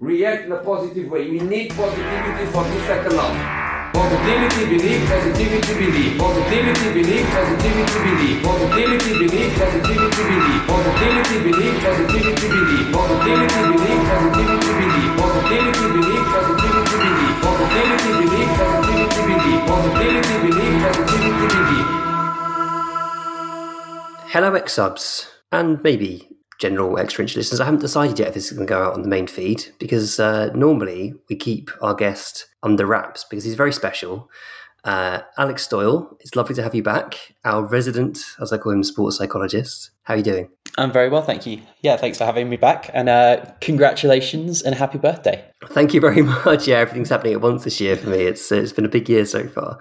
React in a positive way. We need positivity for this second half. Positivity, believe, positivity, believe. Positivity, believe, positivity, believe. Positivity, believe, positivity, believe. Positivity, believe, positivity, believe. Positivity, believe, positivity, believe. Positivity, believe, positivity, believe. Positivity, believe, positivity, believe. Positivity, believe, positivity, believe. Hello, X subs, and maybe general extra inch listeners. I haven't decided yet if this is going to go out on the main feed because uh, normally we keep our guest under wraps because he's very special. Uh, Alex Stoyel, it's lovely to have you back, our resident, as I call him, sports psychologist. How are you doing? I'm very well, thank you. Yeah, thanks for having me back, and uh, congratulations and happy birthday. Thank you very much. Yeah, everything's happening at once this year for me. It's it's been a big year so far.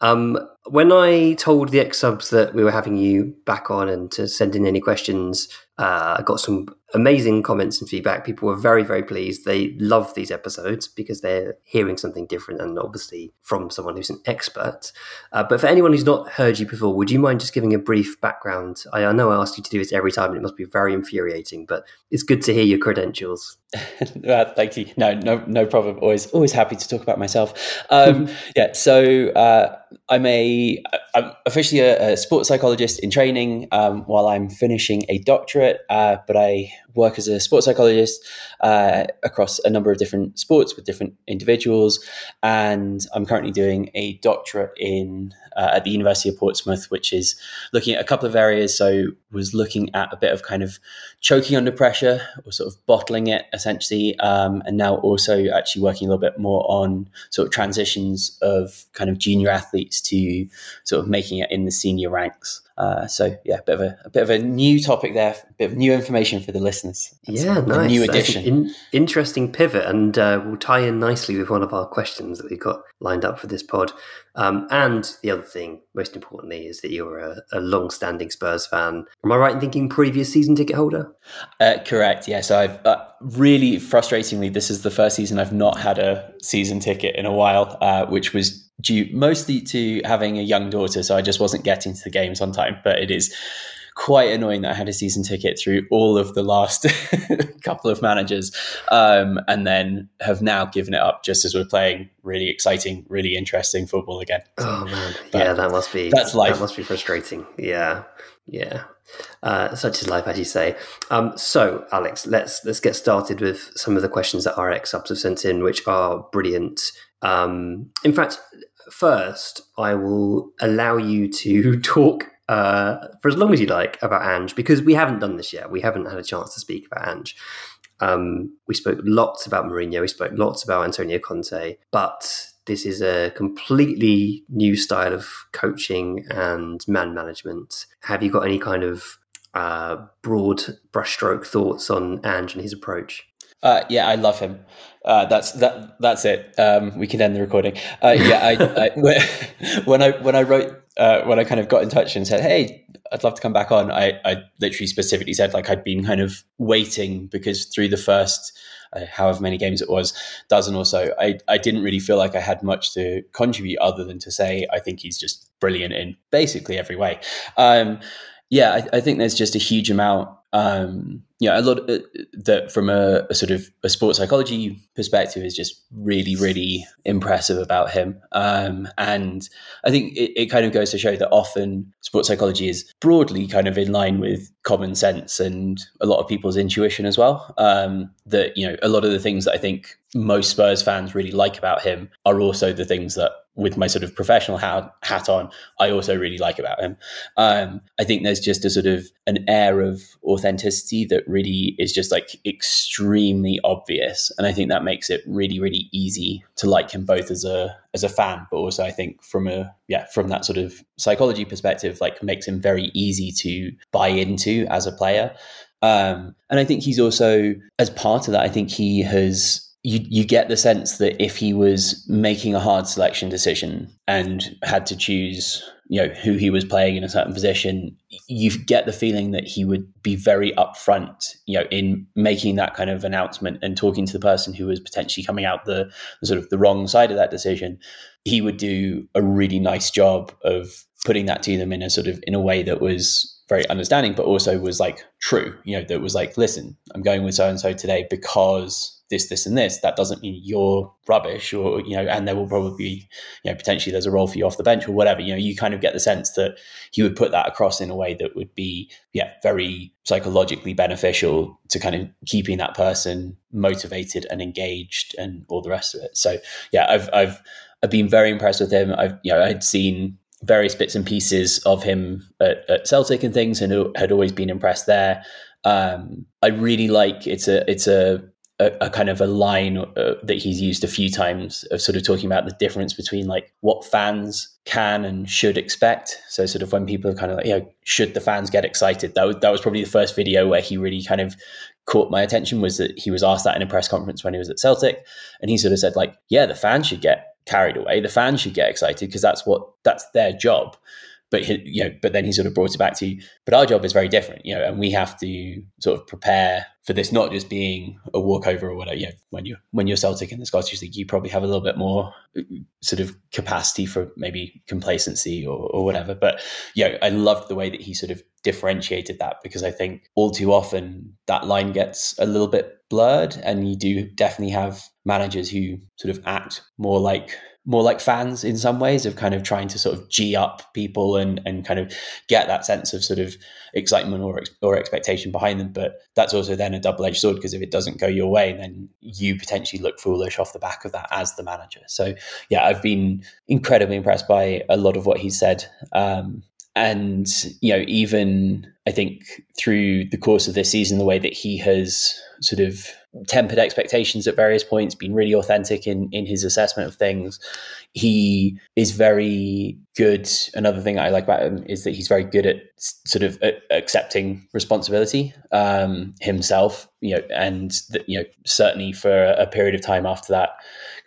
Um, when I told the ex subs that we were having you back on and to send in any questions, uh, I got some amazing comments and feedback. People were very, very pleased. They love these episodes because they're hearing something different and obviously from someone who's an expert. Uh, but for anyone who's not heard you before, would you mind just giving a brief background? I, I know I ask you to do this every time and it must be very infuriating, but it's good to hear your credentials. thank you. No, no, no problem. Always, always happy to talk about myself. Um, yeah. So uh, I'm a, I'm officially a, a sports psychologist in training um, while I'm finishing a doctorate. Uh, but I work as a sports psychologist uh, across a number of different sports with different individuals, and I'm currently doing a doctorate in uh, at the University of Portsmouth, which is looking at a couple of areas. So, was looking at a bit of kind of choking under pressure or sort of bottling it essentially, um, and now also actually working a little bit more on sort of transitions of kind of junior athletes to sort of making it in the senior ranks. Uh, so yeah, a bit of a, a, bit of a new topic there, a bit of new information for the listeners. That's yeah, nice. new addition. In, interesting pivot, and uh, will tie in nicely with one of our questions that we've got lined up for this pod. Um, and the other thing, most importantly, is that you're a, a long-standing Spurs fan. Am I right in thinking previous season ticket holder? Uh, correct. Yes, I've uh, really frustratingly, this is the first season I've not had a season ticket in a while, uh, which was due mostly to having a young daughter, so I just wasn't getting to the games on time. But it is quite annoying that I had a season ticket through all of the last couple of managers, um, and then have now given it up just as we're playing really exciting, really interesting football again. Oh man, but yeah, that must be that's life. That must be frustrating. Yeah, yeah. Uh, such is life, as you say. Um, so, Alex, let's let's get started with some of the questions that our ex subs have sent in, which are brilliant. Um, in fact, first, I will allow you to talk uh, for as long as you like about Ange because we haven't done this yet. We haven't had a chance to speak about Ange. Um, we spoke lots about Mourinho. We spoke lots about Antonio Conte, but this is a completely new style of coaching and man management. Have you got any kind of uh, broad brushstroke thoughts on Ange and his approach? Uh, yeah, I love him. Uh, that's that. That's it. Um, we can end the recording. Uh, yeah, I, I, when I when I wrote uh, when I kind of got in touch and said, "Hey, I'd love to come back on," I, I literally specifically said like I'd been kind of waiting because through the first uh, however many games it was, dozen or so, I I didn't really feel like I had much to contribute other than to say I think he's just brilliant in basically every way. Um, yeah, I, I think there's just a huge amount um, know, a lot uh, that from a, a, sort of a sports psychology perspective is just really, really impressive about him. Um, and I think it, it, kind of goes to show that often sports psychology is broadly kind of in line with common sense and a lot of people's intuition as well. Um, that, you know, a lot of the things that I think most Spurs fans really like about him are also the things that with my sort of professional hat, hat on, I also really like about him. Um, I think there's just a sort of an air of authenticity that really is just like extremely obvious, and I think that makes it really, really easy to like him both as a as a fan, but also I think from a yeah from that sort of psychology perspective, like makes him very easy to buy into as a player. Um, and I think he's also, as part of that, I think he has you you get the sense that if he was making a hard selection decision and had to choose you know who he was playing in a certain position you get the feeling that he would be very upfront you know in making that kind of announcement and talking to the person who was potentially coming out the, the sort of the wrong side of that decision. He would do a really nice job of putting that to them in a sort of in a way that was very understanding but also was like true you know that was like listen i'm going with so and so today because this, this, and this, that doesn't mean you're rubbish, or you know, and there will probably you know, potentially there's a role for you off the bench or whatever. You know, you kind of get the sense that he would put that across in a way that would be, yeah, very psychologically beneficial to kind of keeping that person motivated and engaged and all the rest of it. So, yeah, I've I've I've been very impressed with him. I've you know I'd seen various bits and pieces of him at, at Celtic and things, and had always been impressed there. Um, I really like it's a it's a a, a, kind of a line uh, that he's used a few times of sort of talking about the difference between like what fans can and should expect. So sort of when people are kind of like, you know, should the fans get excited? That that was probably the first video where he really kind of caught my attention was that he was asked that in a press conference when he was at Celtic, and he sort of said like, yeah, the fans should get carried away. The fans should get excited because that's what that's their job but he, you know, but then he sort of brought it back to, you. but our job is very different, you know, and we have to sort of prepare for this not just being a walkover or whatever. You know, when you when you're Celtic in the Scottish League, you probably have a little bit more uh, sort of capacity for maybe complacency or, or whatever. But yeah, I loved the way that he sort of differentiated that because I think all too often that line gets a little bit blurred, and you do definitely have managers who sort of act more like more like fans in some ways of kind of trying to sort of g up people and and kind of get that sense of sort of excitement or or expectation behind them. But that's also then a double edged sword because if it doesn't go your way then you potentially look foolish off the back of that as the manager. So yeah I've been incredibly impressed by a lot of what he said. Um, and you know even I think through the course of this season the way that he has sort of tempered expectations at various points, been really authentic in in his assessment of things. He is very good. Another thing I like about him is that he's very good at sort of accepting responsibility um, himself. You know, and that, you know certainly for a period of time after that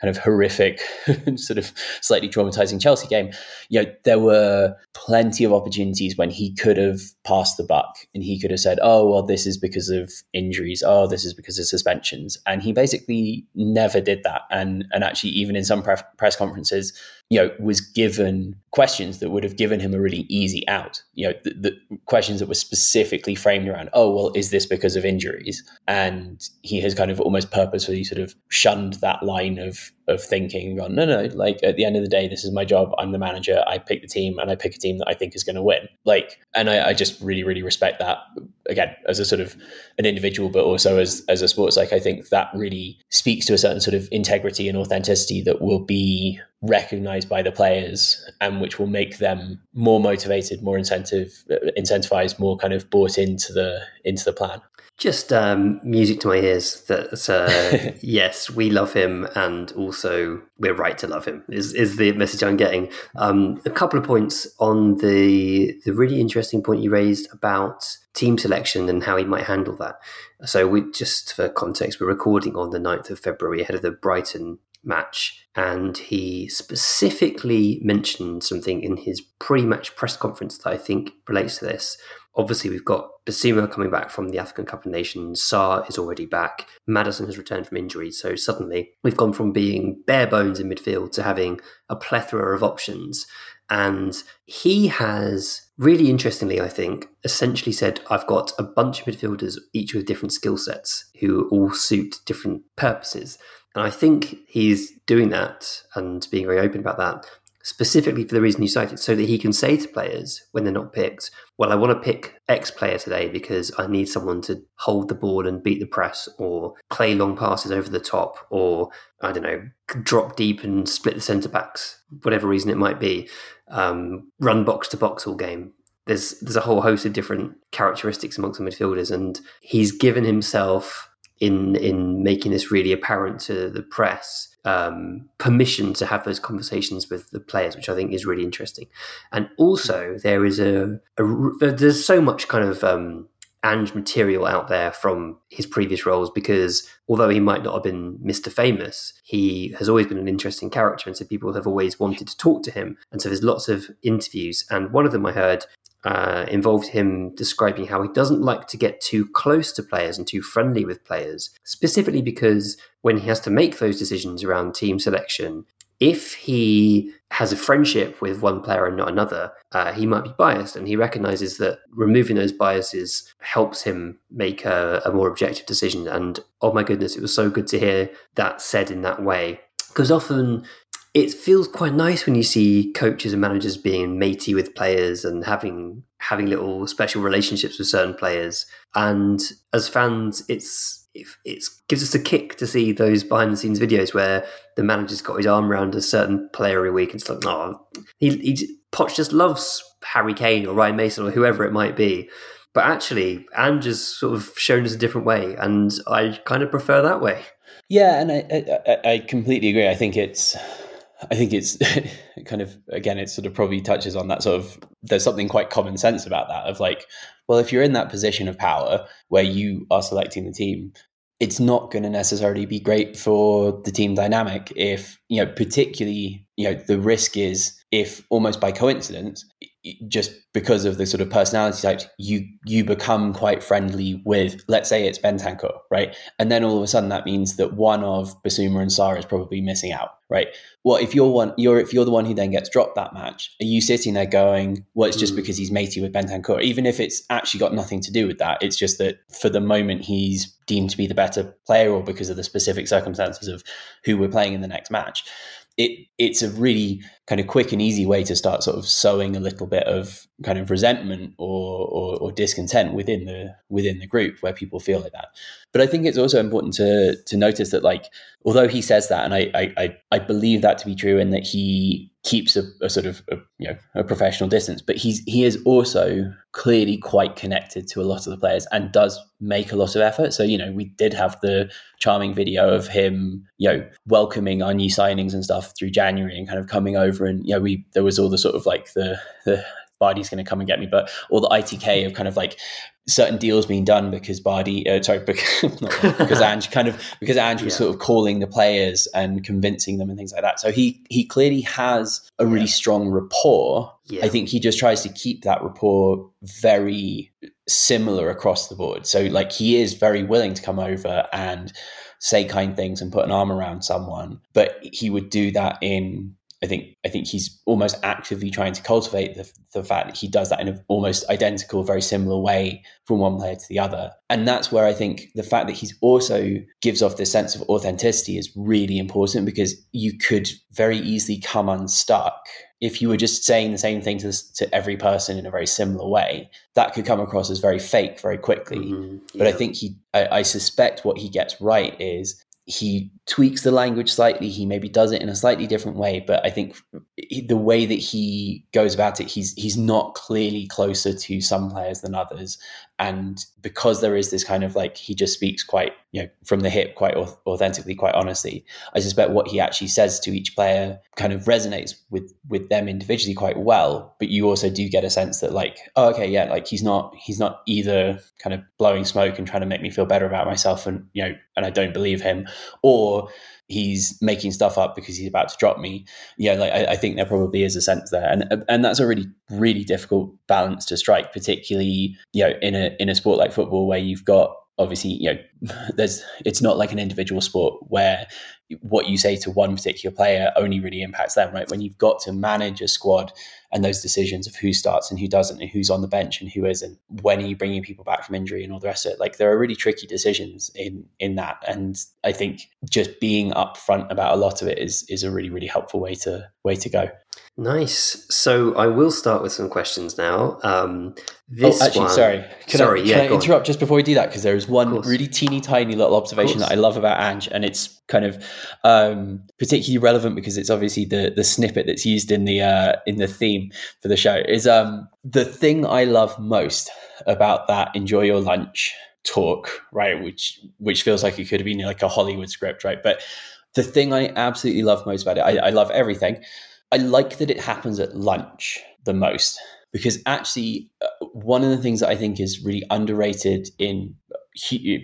kind of horrific, sort of slightly traumatizing Chelsea game, you know, there were plenty of opportunities when he could have passed the buck and he could have said, oh, well, this is because of injuries. Oh, this is because of suspensions. And he basically never did that. And, and actually, even in some pre- press conferences, you know, was given questions that would have given him a really easy out. You know, the, the, questions that were specifically framed around, oh, well, is this because of injuries? And he has kind of almost purposefully sort of shunned that line of of thinking and gone, no, no, like at the end of the day, this is my job. I'm the manager. I pick the team and I pick a team that I think is going to win. Like, and I, I, just really, really respect that. Again, as a sort of an individual, but also as as a sports like, I think that really speaks to a certain sort of integrity and authenticity that will be recognized by the players and which will make them more motivated more incentive incentivized more kind of bought into the into the plan just um, music to my ears that uh, yes, we love him, and also we're right to love him. Is is the message I'm getting? Um, a couple of points on the the really interesting point you raised about team selection and how he might handle that. So we just for context, we're recording on the 9th of February ahead of the Brighton match, and he specifically mentioned something in his pre-match press conference that I think relates to this Obviously, we've got Bissouma coming back from the African Cup of Nations. Sarr is already back. Maddison has returned from injury. So suddenly, we've gone from being bare bones in midfield to having a plethora of options. And he has really interestingly, I think, essentially said, I've got a bunch of midfielders, each with different skill sets, who all suit different purposes. And I think he's doing that and being very open about that specifically for the reason you cited, so that he can say to players when they're not picked, well, I want to pick X player today because I need someone to hold the ball and beat the press or play long passes over the top or, I don't know, drop deep and split the centre backs, whatever reason it might be, um, run box to box all game. There's, there's a whole host of different characteristics amongst the midfielders, and he's given himself in in making this really apparent to the press um, permission to have those conversations with the players, which I think is really interesting. And also, there is a, a there's so much kind of um, Ange material out there from his previous roles because although he might not have been Mr. Famous, he has always been an interesting character. And so people have always wanted to talk to him. And so there's lots of interviews. And one of them I heard uh, involved him describing how he doesn't like to get too close to players and too friendly with players, specifically because when he has to make those decisions around team selection, if he has a friendship with one player and not another, uh, he might be biased. And he recognizes that removing those biases helps him make a, a more objective decision. And oh my goodness, it was so good to hear that said in that way. Because often it feels quite nice when you see coaches and managers being matey with players and having having little special relationships with certain players. And as fans, it's it, gives us a kick to see those behind the scenes videos where the manager's got his arm around a certain player every week and it's like, oh, he, he Poch just loves Harry Kane or Ryan Mason or whoever it might be. But actually, Ange has sort of shown us a different way, and I kind of prefer that way. Yeah, and I, I, I completely agree. I think it's I think it's kind of again, it sort of probably touches on that sort of. There's something quite common sense about that of like, well, if you're in that position of power where you are selecting the team, it's not going to necessarily be great for the team dynamic if you know, particularly you know, the risk is if almost by coincidence just because of the sort of personality types, you you become quite friendly with, let's say it's Bentancur, right? And then all of a sudden that means that one of Bissouma and Sarr is probably missing out, right? Well, if you're one, you're if you're the one who then gets dropped that match, are you sitting there going, well, it's just mm. because he's matey with Bentancur, even if it's actually got nothing to do with that? It's just that for the moment he's deemed to be the better player, or because of the specific circumstances of who we're playing in the next match it it's a really kind of quick and easy way to start sort of sowing a little bit of kind of resentment or, or, or discontent within the within the group where people feel like that. But I think it's also important to to notice that like although he says that, and I I, I believe that to be true, and that he keeps a, a sort of a, you know a professional distance, but he's he is also clearly quite connected to a lot of the players and does make a lot of effort. So you know we did have the charming video of him you know welcoming our new signings and stuff through January and kind of coming over and you know we there was all the sort of like the the Bardi's going to come and get me, but all the ITK of kind of like certain deals being done because Bardi, uh, sorry, because, because Ange kind of because Ange was yeah. sort of calling the players and convincing them and things like that. So he he clearly has a really yeah. strong rapport. Yeah. I think he just tries to keep that rapport very similar across the board. So like he is very willing to come over and say kind things and put an arm around someone, but he would do that in I think I think he's almost actively trying to cultivate the, the fact that he does that in an almost identical, very similar way from one player to the other. And that's where I think the fact that he's also gives off this sense of authenticity is really important because you could very easily come unstuck if you were just saying the same thing to, to every person in a very similar way. That could come across as very fake very quickly. Mm-hmm, yeah. But I think he, I, I suspect what he gets right is he tweaks the language slightly. He maybe does it in a slightly different way, but I think the way that he goes about it, he's he's not clearly closer to some players than others, and because there is this kind of like he just speaks quite you know from the hip quite authentically quite honestly i suspect what he actually says to each player kind of resonates with with them individually quite well but you also do get a sense that like oh okay yeah like he's not he's not either kind of blowing smoke and trying to make me feel better about myself and you know and i don't believe him or he's making stuff up because he's about to drop me. Yeah, like I, I, think there probably is a sense there, and uh, and that's a really really difficult balance to strike, particularly you know in a in a sport like football where you've got obviously you know there's it's not like an individual sport where what you say to one particular player only really impacts them right? When you've got to manage a squad and those decisions of who starts and who doesn't and who's on the bench and who isn't when are you bringing people back from injury and all the rest of it? Like there are really tricky decisions in in that. And i think just being upfront about a lot of it is is a really really helpful way to way to go Nice. So I will start with some questions now. Um, this oh, actually, one... sorry. Can sorry, I, yeah, can I interrupt on. just before we do that? Because there is one really teeny tiny little observation that I love about Ange, and it's kind of um, particularly relevant because it's obviously the the snippet that's used in the uh, in the theme for the show. Is um, the thing I love most about that "Enjoy Your Lunch" talk, right? Which which feels like it could have been like a Hollywood script, right? But the thing I absolutely love most about it, I, I love everything I like that it happens at lunch the most because actually, uh, one of the things that I think is really underrated in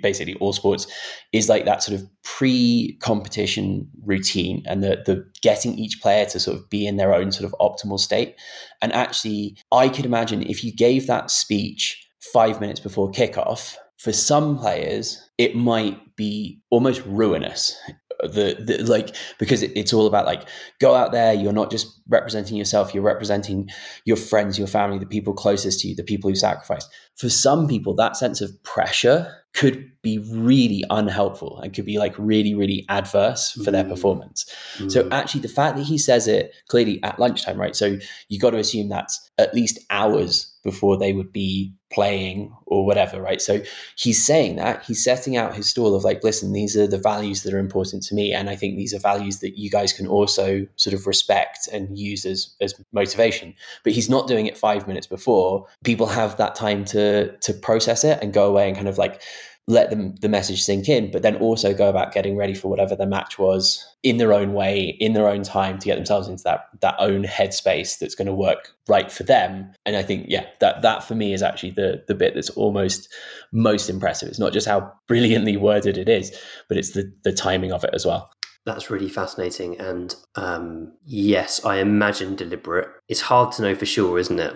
basically all sports is like that sort of pre-competition routine and the the getting each player to sort of be in their own sort of optimal state. And actually i could imagine if you gave that speech 5 minutes before kickoff for some players it might be almost ruinous the, the like because it, it's all about like go out there you're not just representing yourself you're representing your friends your family the people closest to you the people who sacrificed for some people that sense of pressure could be really unhelpful and could be like really really adverse for their mm. performance mm. so actually the fact that he says it clearly at lunchtime right so you've got to assume that's at least hours before they would be playing or whatever, right? So he's saying that he's setting out his stall of like, listen, these are the values that are important to me, and I think these are values that you guys can also sort of respect and use as as motivation. But he's not doing it five minutes before. People have that time to to process it and go away and kind of like let them the message sink in, but then also go about getting ready for whatever the match was in their own way, in their own time to get themselves into that that own headspace that's going to work right for them. And I think, yeah, that that for me is actually the the bit that's almost most impressive. It's not just how brilliantly worded it is, but it's the the timing of it as well. That's really fascinating. And um, yes, I imagine deliberate. It's hard to know for sure, isn't it?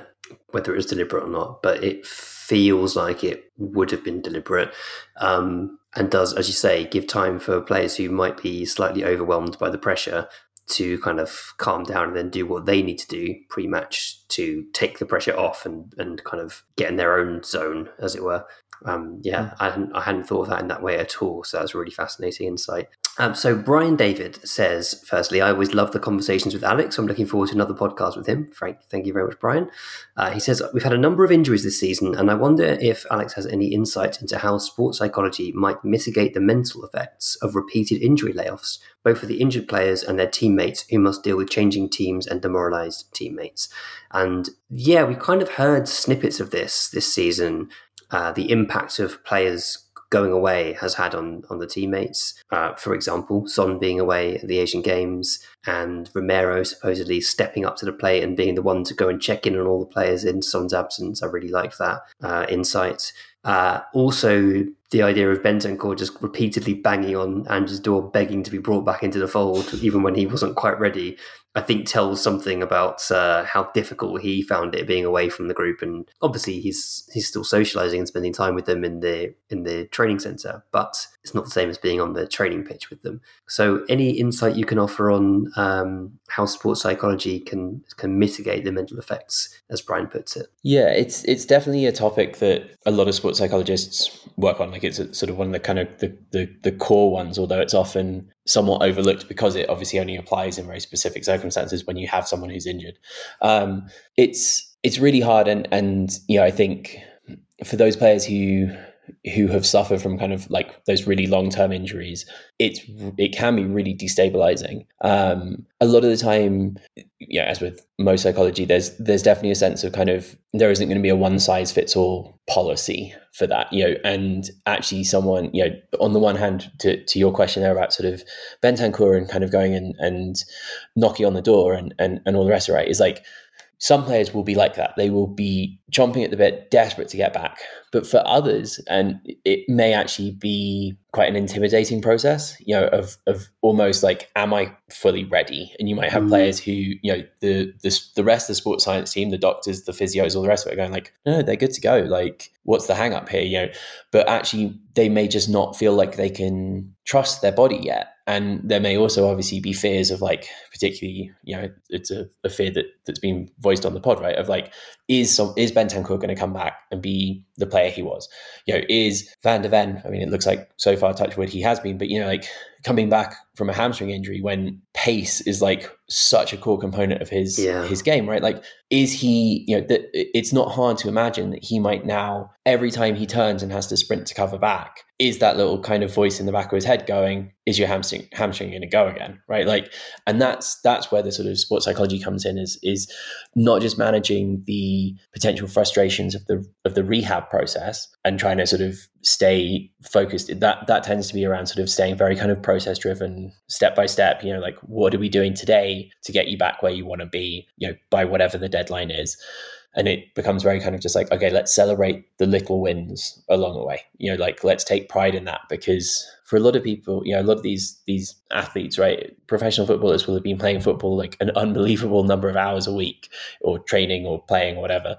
Whether it was deliberate or not, but it feels like it would have been deliberate um, and does, as you say, give time for players who might be slightly overwhelmed by the pressure to kind of calm down and then do what they need to do pre-match to take the pressure off and, and kind of get in their own zone, as it were. Um, yeah, mm. I hadn't, I hadn't thought of that in that way at all. So that's really fascinating insight. Um, so Brian David says, firstly, I always love the conversations with Alex. I'm looking forward to another podcast with him. Frank, thank you very much, Brian. Uh, he says, we've had a number of injuries this season, and I wonder if Alex has any insight into how sports psychology might mitigate the mental effects of repeated injury layoffs, both for the injured players and their teammates who must deal with changing teams and demoralized teammates. And yeah, we kind of heard snippets of this this season. Uh, the impact of players going away has had on on the teammates. Uh, for example, Son being away at the Asian Games and Romero supposedly stepping up to the plate and being the one to go and check in on all the players in Son's absence. I really liked that uh, insight. Uh, also, the idea of Bentancur just repeatedly banging on Andrew's door, begging to be brought back into the fold, even when he wasn't quite ready, I think tells something about uh, how difficult he found it being away from the group. And obviously, he's he's still socializing and spending time with them in the in the training center, but it's not the same as being on the training pitch with them. So, any insight you can offer on um, how sports psychology can can mitigate the mental effects, as Brian puts it? Yeah, it's it's definitely a topic that a lot of sports psychologists work on. Like it's sort of one of the kind of the, the, the core ones, although it's often somewhat overlooked because it obviously only applies in very specific circumstances when you have someone who's injured. Um, it's it's really hard, and and you know I think for those players who who have suffered from kind of like those really long term injuries, it's it can be really destabilizing. Um, a lot of the time, yeah, as with most psychology, there's there's definitely a sense of kind of there isn't going to be a one size fits all policy for that, you know. And actually, someone, you know, on the one hand, to to your question there about sort of Bentancur and kind of going and and knocking on the door and and and all the rest it, is like some players will be like that. They will be chomping at the bit, desperate to get back. But for others, and it may actually be quite an intimidating process, you know, of of almost like, am I fully ready? And you might have mm. players who, you know, the, the the rest of the sports science team, the doctors, the physios, all the rest of it, going like, no, they're good to go. Like, what's the hang up here? You know, but actually, they may just not feel like they can trust their body yet and there may also obviously be fears of like particularly you know it's a, a fear that that's been voiced on the pod right? Of like is some is Bentancur going to come back and be the player he was? You know is Van de Ven I mean it looks like so far touchwood he has been but you know like coming back from a hamstring injury when pace is like such a core component of his yeah. his game right? Like is he you know that it's not hard to imagine that he might now every time he turns and has to sprint to cover back is that little kind of voice in the back of his head going is your hamstring hamstring going to go again? Right? Like and that's that's where the sort of sports psychology comes in is is not just managing the potential frustrations of the of the rehab process and trying to sort of stay focused that that tends to be around sort of staying very kind of process driven step by step you know like what are we doing today to get you back where you want to be you know by whatever the deadline is? And it becomes very kind of just like okay let's celebrate the little wins along the way. You know like let's take pride in that because for a lot of people you know a lot of these these athletes right professional footballers will have been playing football like an unbelievable number of hours a week or training or playing or whatever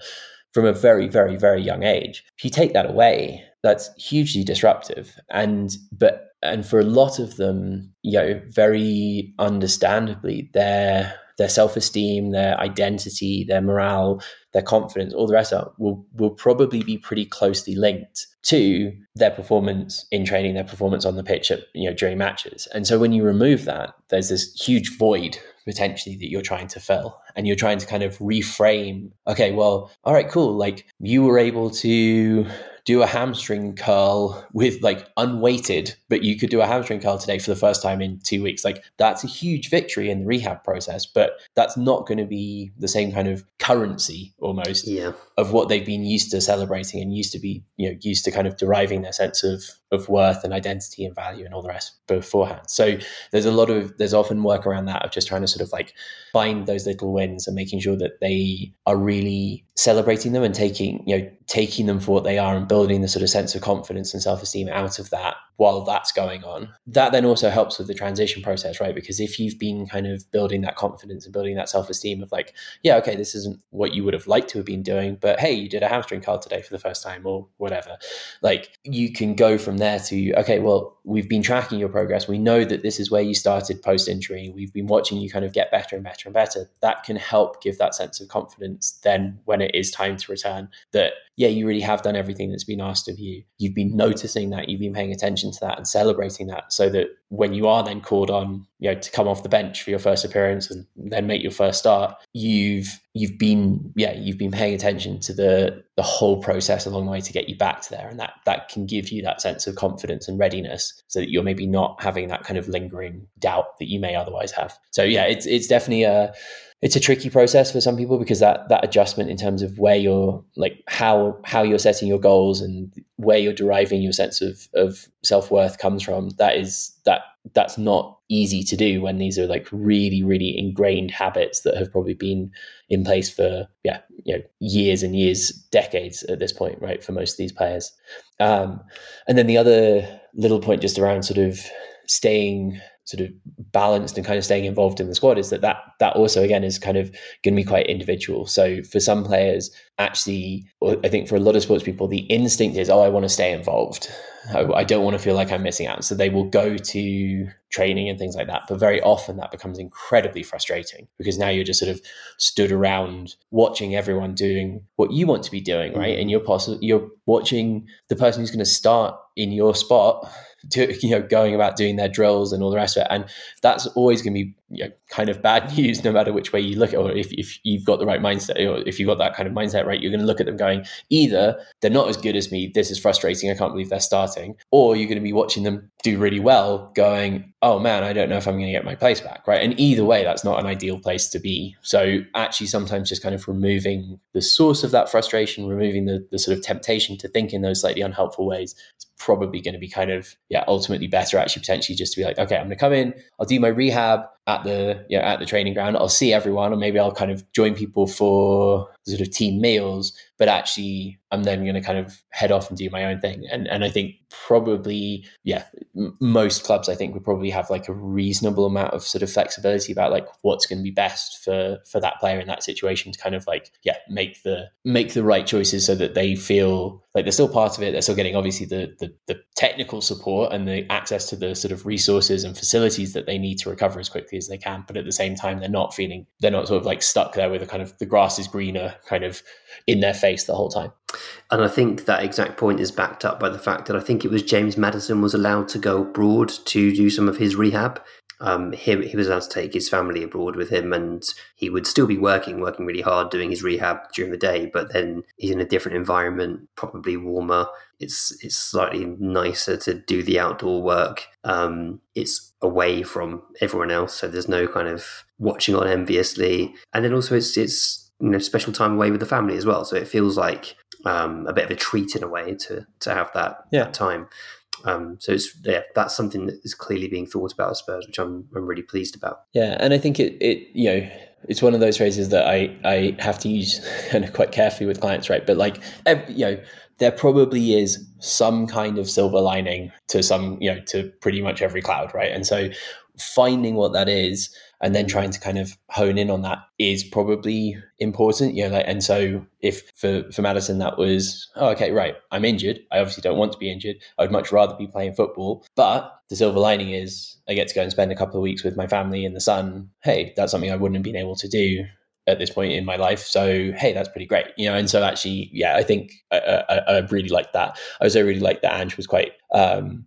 from a very very very young age. If you take that away that's hugely disruptive. And but and for a lot of them you know very understandably their their self-esteem their identity their morale their confidence all the rest of it will will probably be pretty closely linked to their performance in training their performance on the pitch at, you know during matches. And so when you remove that there's this huge void potentially that you're trying to fill. And you're trying to kind of reframe okay well all right cool. Like you were able to do a hamstring curl with like unweighted, but you could do a hamstring curl today for the first time in two weeks. Like that's a huge victory in the rehab process, but that's not going to be the same kind of currency almost yeah. Of what they've been used to celebrating and used to be, you know, used to kind of deriving their sense of of worth and identity and value and all the rest beforehand. So there's a lot of there's often work around that of just trying to sort of like find those little wins and making sure that they are really celebrating them and taking you know taking them for what they are and building the sort of sense of confidence and self-esteem out of that while that's going on that then also helps with the transition process right because if you've been kind of building that confidence and building that self-esteem of like yeah okay this isn't what you would have liked to have been doing but hey you did a hamstring curl today for the first time or whatever. Like you can go from there to okay well we've been tracking your progress. We know that this is where you started post injury we've been watching you kind of get better and better and better. That can help give that sense of confidence then when it is time to return that yeah you really have done everything that's been asked of you. You've been noticing that you've been paying attention to that and celebrating that so that when you are then called on you know to come off the bench for your first appearance and then make your first start you've you've been yeah you've been paying attention to the the whole process along the way to get you back to there. And that that can give you that sense of confidence and readiness so that you're maybe not having that kind of lingering doubt that you may otherwise have. So yeah it's it's definitely a it's a tricky process for some people because that that adjustment in terms of where you're like how how you're setting your goals and where you're deriving your sense of of self-worth comes from that is that that's not easy to do when these are like really really ingrained habits that have probably been in place for yeah you know years and years decades at this point right for most of these players. Um, and then the other little point just around sort of staying sort of balanced and kind of staying involved in the squad is that that that also again is kind of going to be quite individual so for some players actually i think for a lot of sports people the instinct is oh i want to stay involved I don't want to feel like I'm missing out. So they will go to training and things like that. But very often that becomes incredibly frustrating because now you're just sort of stood around watching everyone doing what you want to be doing, right? And mm. you're possible you're watching the person who's going to start in your spot to, you know, going about doing their drills and all the rest of it. And that's always going to be you know, kind of bad news, no matter which way you look at it. Or if, if you've got the right mindset, or if you've got that kind of mindset, right, you're going to look at them going, either they're not as good as me, this is frustrating, I can't believe they're starting, or you're going to be watching them do really well, going, oh man, I don't know if I'm going to get my place back, right? And either way, that's not an ideal place to be. So actually, sometimes just kind of removing the source of that frustration, removing the, the sort of temptation to think in those slightly unhelpful ways is probably going to be kind of, yeah, ultimately better actually potentially just to be like, okay, I'm going to come in, I'll do my rehab, at the yeah at the training ground. I'll see everyone, or maybe I'll kind of join people for sort of team meals. But actually, I'm then going to kind of head off and do my own thing. And and I think probably yeah, m- most clubs I think would probably have like a reasonable amount of sort of flexibility about like what's going to be best for for that player in that situation to kind of like yeah make the make the right choices so that they feel like they're still part of it. They're still getting obviously the the, the technical support and the access to the sort of resources and facilities that they need to recover as quickly as they can, but at the same time, they're not feeling they're not sort of like stuck there with a kind of the grass is greener kind of in their face the whole time. And I think that exact point is backed up by the fact that I think it was James Maddison was allowed to go abroad to do some of his rehab. Um, he, he was allowed to take his family abroad with him, and he would still be working, working really hard, doing his rehab during the day. But then he's in a different environment, probably warmer. It's it's slightly nicer to do the outdoor work. Um, it's away from everyone else, so there's no kind of watching on enviously. And then also it's it's you know special time away with the family as well. So it feels like um, a bit of a treat in a way to to have that, yeah. that time. Um, so it's yeah, that's something that is clearly being thought about at Spurs, which I'm I'm really pleased about. Yeah, and I think it it you know it's one of those phrases that I I have to use kind of quite carefully with clients, right? But like every, you know, there probably is some kind of silver lining to some you know to pretty much every cloud, right? And so finding what that is and then trying to kind of hone in on that is probably important you know like, and so if for for maddison that was oh okay right i'm injured i obviously don't want to be injured i'd much rather be playing football but the silver lining is i get to go and spend a couple of weeks with my family in the sun hey that's something i wouldn't have been able to do at this point in my life. So hey, that's pretty great, you know. And so actually, yeah, I think I, I, I really like that. I also really like that Ange was quite um,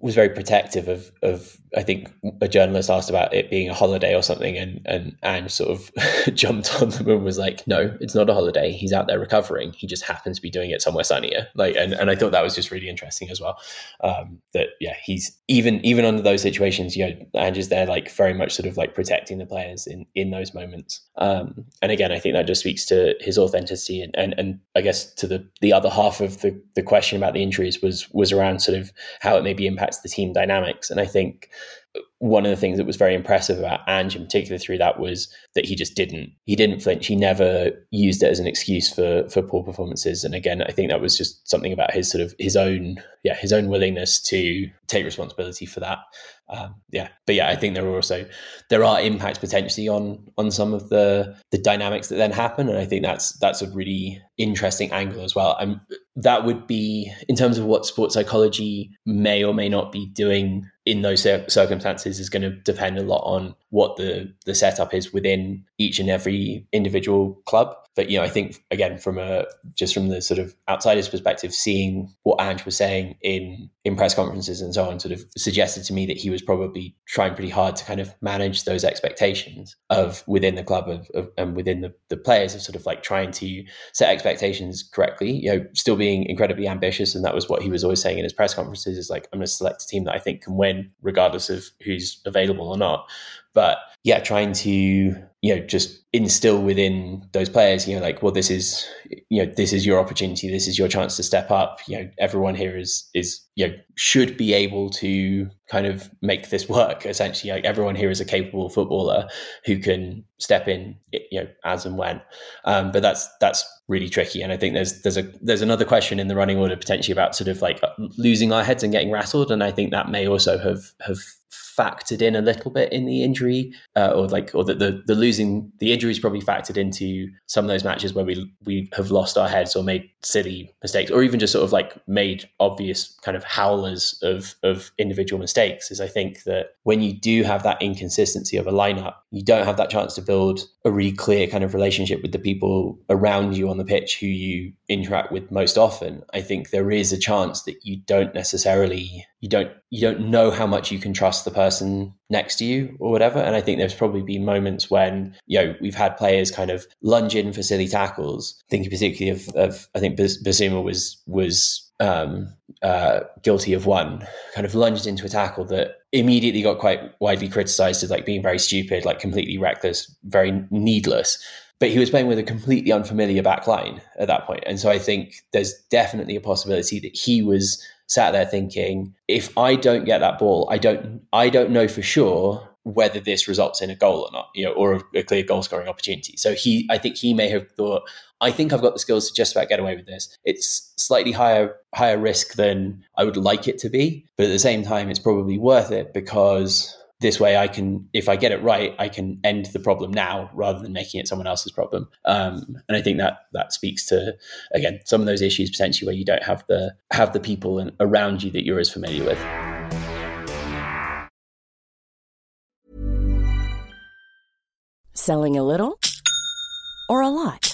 was very protective of of I think a journalist asked about it being a holiday or something, and and Ange sort of jumped on them and was like, "No, it's not a holiday. He's out there recovering. He just happens to be doing it somewhere sunnier." Like, and, and I thought that was just really interesting as well. Um, that yeah, he's even even under those situations, you know, Ange is there like very much sort of like protecting the players in in those moments. Um, and again, I think that just speaks to his authenticity, and and, and I guess to the the other half of the the question about the injuries was was around sort of how it maybe impacts the team dynamics, and I think one of the things that was very impressive about Ange in particular through that was that he just didn't he didn't flinch. He never used it as an excuse for for poor performances. And again, I think that was just something about his sort of his own yeah his own willingness to take responsibility for that. Um, yeah, but yeah, I think there are also there are impacts potentially on on some of the the dynamics that then happen, and I think that's that's a really interesting angle as well. I'm, that would be in terms of what sports psychology may or may not be doing in those circumstances is going to depend a lot on what the the setup is within each and every individual club. But you know, I think again from a just from the sort of outsider's perspective, seeing what Ange was saying in in press conferences and so on, sort of suggested to me that he was probably trying pretty hard to kind of manage those expectations of within the club of, of and within the, the players of sort of like trying to set expectations correctly. You know, still being incredibly ambitious, and that was what he was always saying in his press conferences: is like I'm going to select a team that I think can win, regardless of who's available or not. But yeah, trying to you know just instill within those players, you know, like, well, this is you know this is your opportunity, this is your chance to step up. You know, everyone here is is you know should be able to kind of make this work. Essentially, like everyone here is a capable footballer who can step in, you know, as and when. Um, but that's that's really tricky, and I think there's there's a there's another question in the running order potentially about sort of like losing our heads and getting rattled, and I think that may also have have factored in a little bit in the injury, uh, or like, or the, the, the losing the injuries probably factored into some of those matches where we we have lost our heads or made silly mistakes, or even just sort of like made obvious kind of howlers of of individual mistakes. Is I think that when you do have that inconsistency of a lineup, you don't have that chance to build a really clear kind of relationship with the people around you on the pitch who you interact with most often. I think there is a chance that you don't necessarily you don't you don't know how much you can trust the person next to you or whatever. And i think there's probably been moments when you know we've had players kind of lunge in for silly tackles. Thinking particularly of, of i think Bissouma was was um, uh, guilty of one kind of lunged into a tackle that immediately got quite widely criticized as like being very stupid like completely reckless very needless. But he was playing with a completely unfamiliar back line at that point. And so i think there's definitely a possibility that he was sat there thinking, if I don't get that ball, I don't I don't know for sure whether this results in a goal or not, you know, or a, a clear goal scoring opportunity. So he I think he may have thought, I think I've got the skills to just about get away with this. It's slightly higher higher risk than I would like it to be, but at the same time it's probably worth it because this way i can if i get it right i can end the problem now rather than making it someone else's problem. Um, and i think that that speaks to again some of those issues potentially where you don't have the have the people around you that you're as familiar with. Selling a little or a lot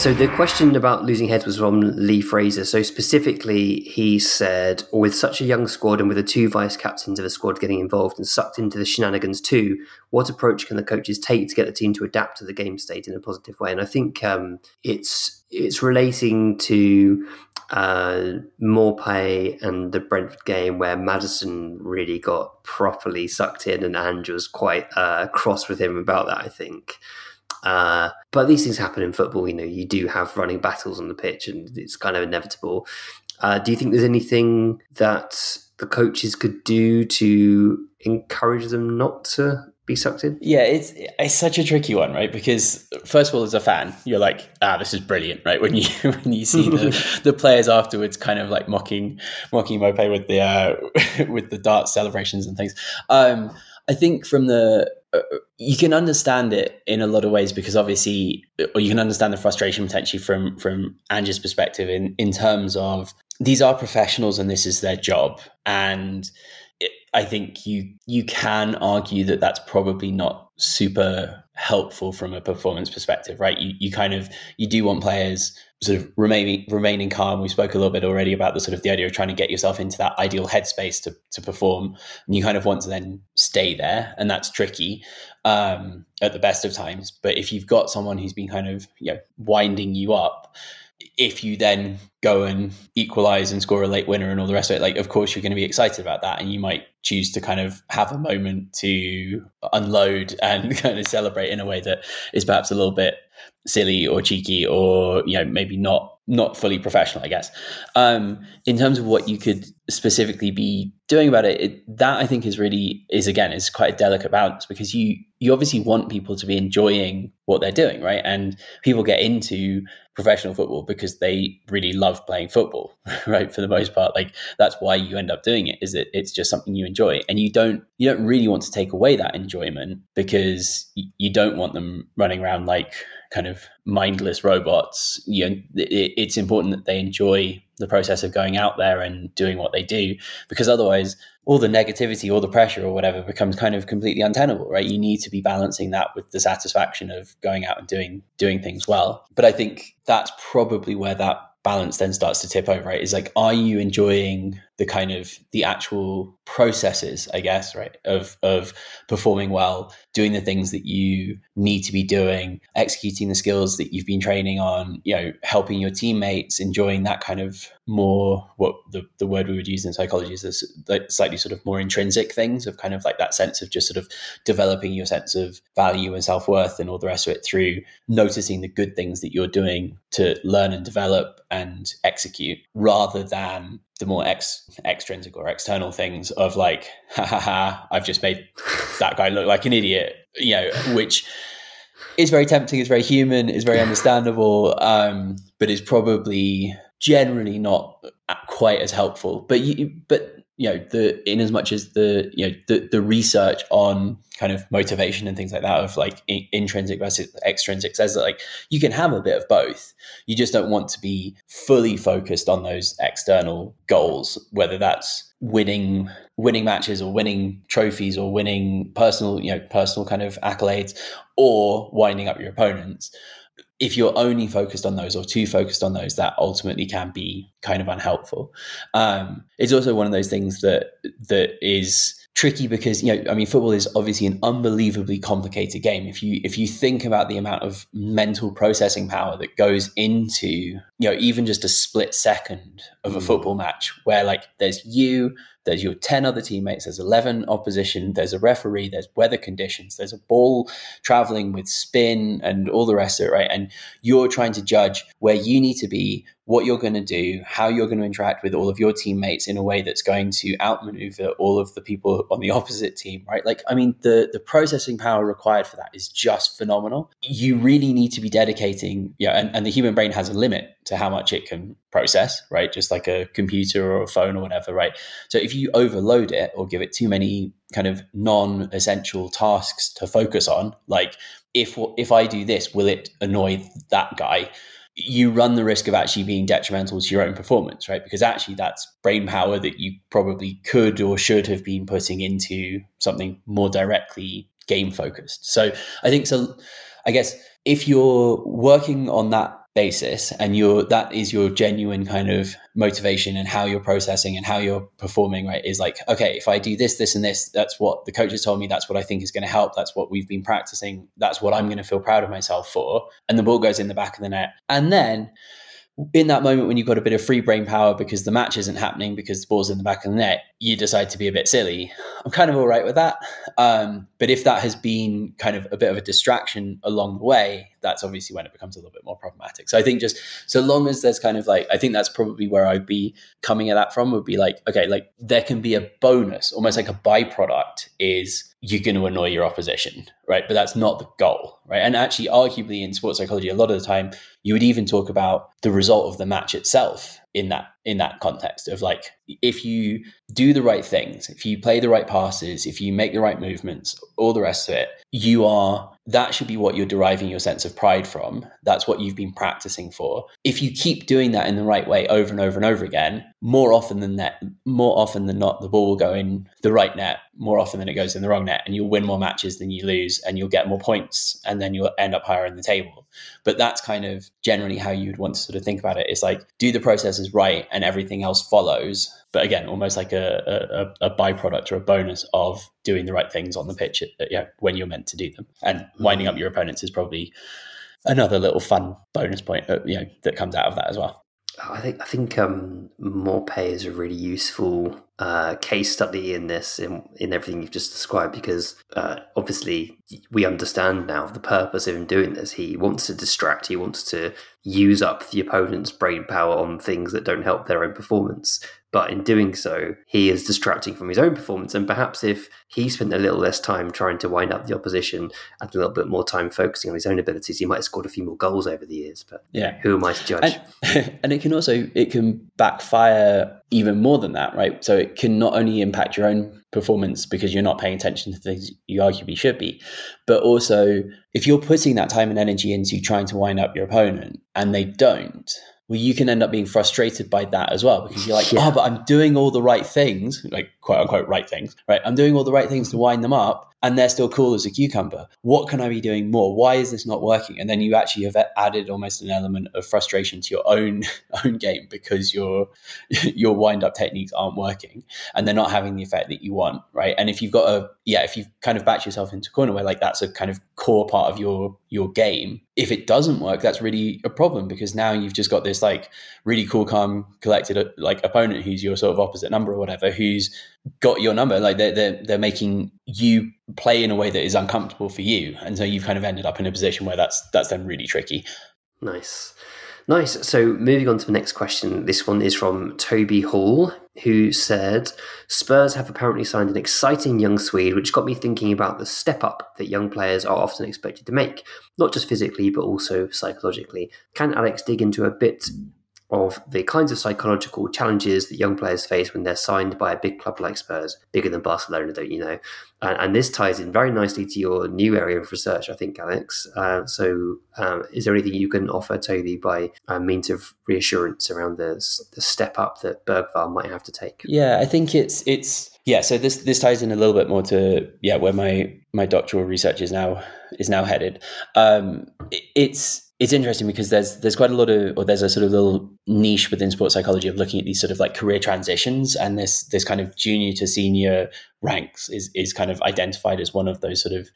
So the question about losing heads was from Lee Fraser. So specifically, he said, with such a young squad and with the two vice captains of the squad getting involved and sucked into the shenanigans too, what approach can the coaches take to get the team to adapt to the game state in a positive way? And I think um, it's it's relating to uh, Maupay and the Brentford game where Maddison really got properly sucked in, and Ange was quite uh, cross with him about that. I think. Uh, but these things happen in football. You know, you do have running battles on the pitch, and it's kind of inevitable. Uh, do you think there's anything that the coaches could do to encourage them not to be sucked in? Yeah, it's it's such a tricky one, right? Because first of all, as a fan, you're like, ah, this is brilliant, right? When you when you see the, the players afterwards, kind of like mocking mocking Maupay with the uh, with the dart celebrations and things. Um, I think from the uh, you can understand it in a lot of ways because obviously, or you can understand the frustration potentially from from Ange's perspective in in terms of these are professionals and this is their job, and it, I think you you can argue that that's probably not super helpful from a performance perspective, right? You you kind of you do want players sort of remaining remaining calm. We spoke a little bit already about the sort of the idea of trying to get yourself into that ideal headspace to to perform, and you kind of want to then stay there, and that's tricky um, at the best of times. But if you've got someone who's been kind of you know winding you up, if you then go and equalize and score a late winner and all the rest of it, like of course you're going to be excited about that, and you might choose to kind of have a moment to unload and kind of celebrate in a way that is perhaps a little bit silly or cheeky or you know maybe not not fully professional i guess. Um in terms of what you could specifically be doing about it, it, that i think is really is again is quite a delicate balance because you you obviously want people to be enjoying what they're doing right? And people get into professional football because they really love playing football right for the most part. Like that's why you end up doing it is that it's just something you enjoy. And you don't you don't really want to take away that enjoyment because you don't want them running around like kind of mindless robots. You know, it, it's important that they enjoy the process of going out there and doing what they do, because otherwise, all the negativity or the pressure or whatever becomes kind of completely untenable, right? You need to be balancing that with the satisfaction of going out and doing doing things well. But I think that's probably where that balance then starts to tip over right is like are you enjoying the kind of the actual processes i guess right of of performing well doing the things that you need to be doing executing the skills that you've been training on you know helping your teammates enjoying that kind of more what the, the word we would use in psychology is this like slightly sort of more intrinsic things of kind of like that sense of just sort of developing your sense of value and self-worth and all the rest of it through noticing the good things that you're doing to learn and develop and execute rather than the more ex, extrinsic or external things of like, ha ha ha, I've just made that guy look like an idiot, you know, which is very tempting, is very human, is very understandable, um, but is probably generally not quite as helpful. But you, but you know, the in as much as the you know the the research on kind of motivation and things like that of like in, intrinsic versus extrinsic says that like you can have a bit of both. You just don't want to be fully focused on those external goals, whether that's winning winning matches or winning trophies or winning personal you know personal kind of accolades or winding up your opponents if you're only focused on those or too focused on those, that ultimately can be kind of unhelpful. Um, it's also one of those things that that is tricky because you know I mean football is obviously an unbelievably complicated game if you if you think about the amount of mental processing power that goes into you know even just a split second of a mm. football match where like there's you there's your 10 other teammates, there's 11 opposition, there's a referee, there's weather conditions, there's a ball traveling with spin and all the rest of it, right? And you're trying to judge where you need to be what you're going to do, how you're going to interact with all of your teammates in a way that's going to outmaneuver all of the people on the opposite team, right? Like, I mean, the the processing power required for that is just phenomenal. You really need to be dedicating, yeah, and, and the human brain has a limit to how much it can process, right? Just like a computer or a phone or whatever, right? So if you overload it or give it too many kind of non-essential tasks to focus on, like if if I do this, will it annoy that guy? You run the risk of actually being detrimental to your own performance, right? Because actually, that's brain power that you probably could or should have been putting into something more directly game focused. So I think so. I guess if you're working on that basis and you're that is your genuine kind of motivation and how you're processing and how you're performing right is like okay if i do this this and this that's what the coaches told me that's what i think is going to help that's what we've been practicing that's what i'm going to feel proud of myself for and the ball goes in the back of the net. And then in that moment when you've got a bit of free brain power because the match isn't happening because the ball's in the back of the net, you decide to be a bit silly. I'm kind of all right with that. Um, but if that has been kind of a bit of a distraction along the way, that's obviously when it becomes a little bit more problematic. So I think just so long as there's kind of like, I think that's probably where I'd be coming at that from would be like, okay, like there can be a bonus, almost like a byproduct is you're going to annoy your opposition, right? But that's not the goal, right? And actually, arguably in sports psychology, a lot of the time you would even talk about the result of the match itself in that in that context of like if you do the right things if you play the right passes if you make the right movements all the rest of it you are that should be what you're deriving your sense of pride from. That's what you've been practicing for. If you keep doing that in the right way over and over and over again more often than that more often than not the ball will go in the right net more often than it goes in the wrong net and you'll win more matches than you lose and you'll get more points and then you'll end up higher in the table. But that's kind of generally how you would want to sort of think about it. It's like do the processes right and everything else follows but again, almost like a, a, a, byproduct or a bonus of doing the right things on the pitch at, yeah, when you're meant to do them. And winding up your opponents is probably another little fun bonus point uh, you know, that comes out of that as well. I think I think um, Maupay is a really useful uh, case study in this in, in everything you've just described because uh, obviously we understand now the purpose of him doing this. He wants to distract. He wants to use up the opponent's brain power on things that don't help their own performance. But in doing so, he is distracting from his own performance. And perhaps if he spent a little less time trying to wind up the opposition and a little bit more time focusing on his own abilities, he might have scored a few more goals over the years. But yeah, who am I to judge? And, and it can also it can backfire even more than that, right? So it can not only impact your own performance because you're not paying attention to things you arguably should be, but also if you're putting that time and energy into trying to wind up your opponent and they don't, well, you can end up being frustrated by that as well because you're like, yeah. oh, but I'm doing all the right things, like quote unquote right things, right? I'm doing all the right things to wind them up and they're still cool as a cucumber. What can I be doing more? Why is this not working? And then you actually have added almost an element of frustration to your own own game because your your wind up techniques aren't working and they're not having the effect that you want, right? And if you've got a yeah, if you've kind of backed yourself into a corner where like that's a kind of core part of your your game, if it doesn't work, that's really a problem because now you've just got this like really cool, calm, collected uh, like opponent who's your sort of opposite number or whatever, who's got your number. Like they're, they're, they're making you play in a way that is uncomfortable for you. And so you've kind of ended up in a position where that's, that's then really tricky. Nice. Nice. So moving on to the next question. This one is from Toby Hall, who said Spurs have apparently signed an exciting young Swede, which got me thinking about the step up that young players are often expected to make, not just physically, but also psychologically. Can Alex dig into a bit of the kinds of psychological challenges that young players face when they're signed by a big club like Spurs, bigger than Barcelona, don't you know? And, and this ties in very nicely to your new area of research, I think, Alex. Uh, so, um, is there anything you can offer, Toby, by uh, means of reassurance around the, the step up that Bergvall might have to take? Yeah, I think it's it's yeah. So this this ties in a little bit more to yeah where my my doctoral research is now is now headed. Um, it, it's it's interesting because there's there's quite a lot of or there's a sort of little niche within sports psychology of looking at these sort of like career transitions and this this kind of junior to senior ranks is is kind of identified as one of those sort of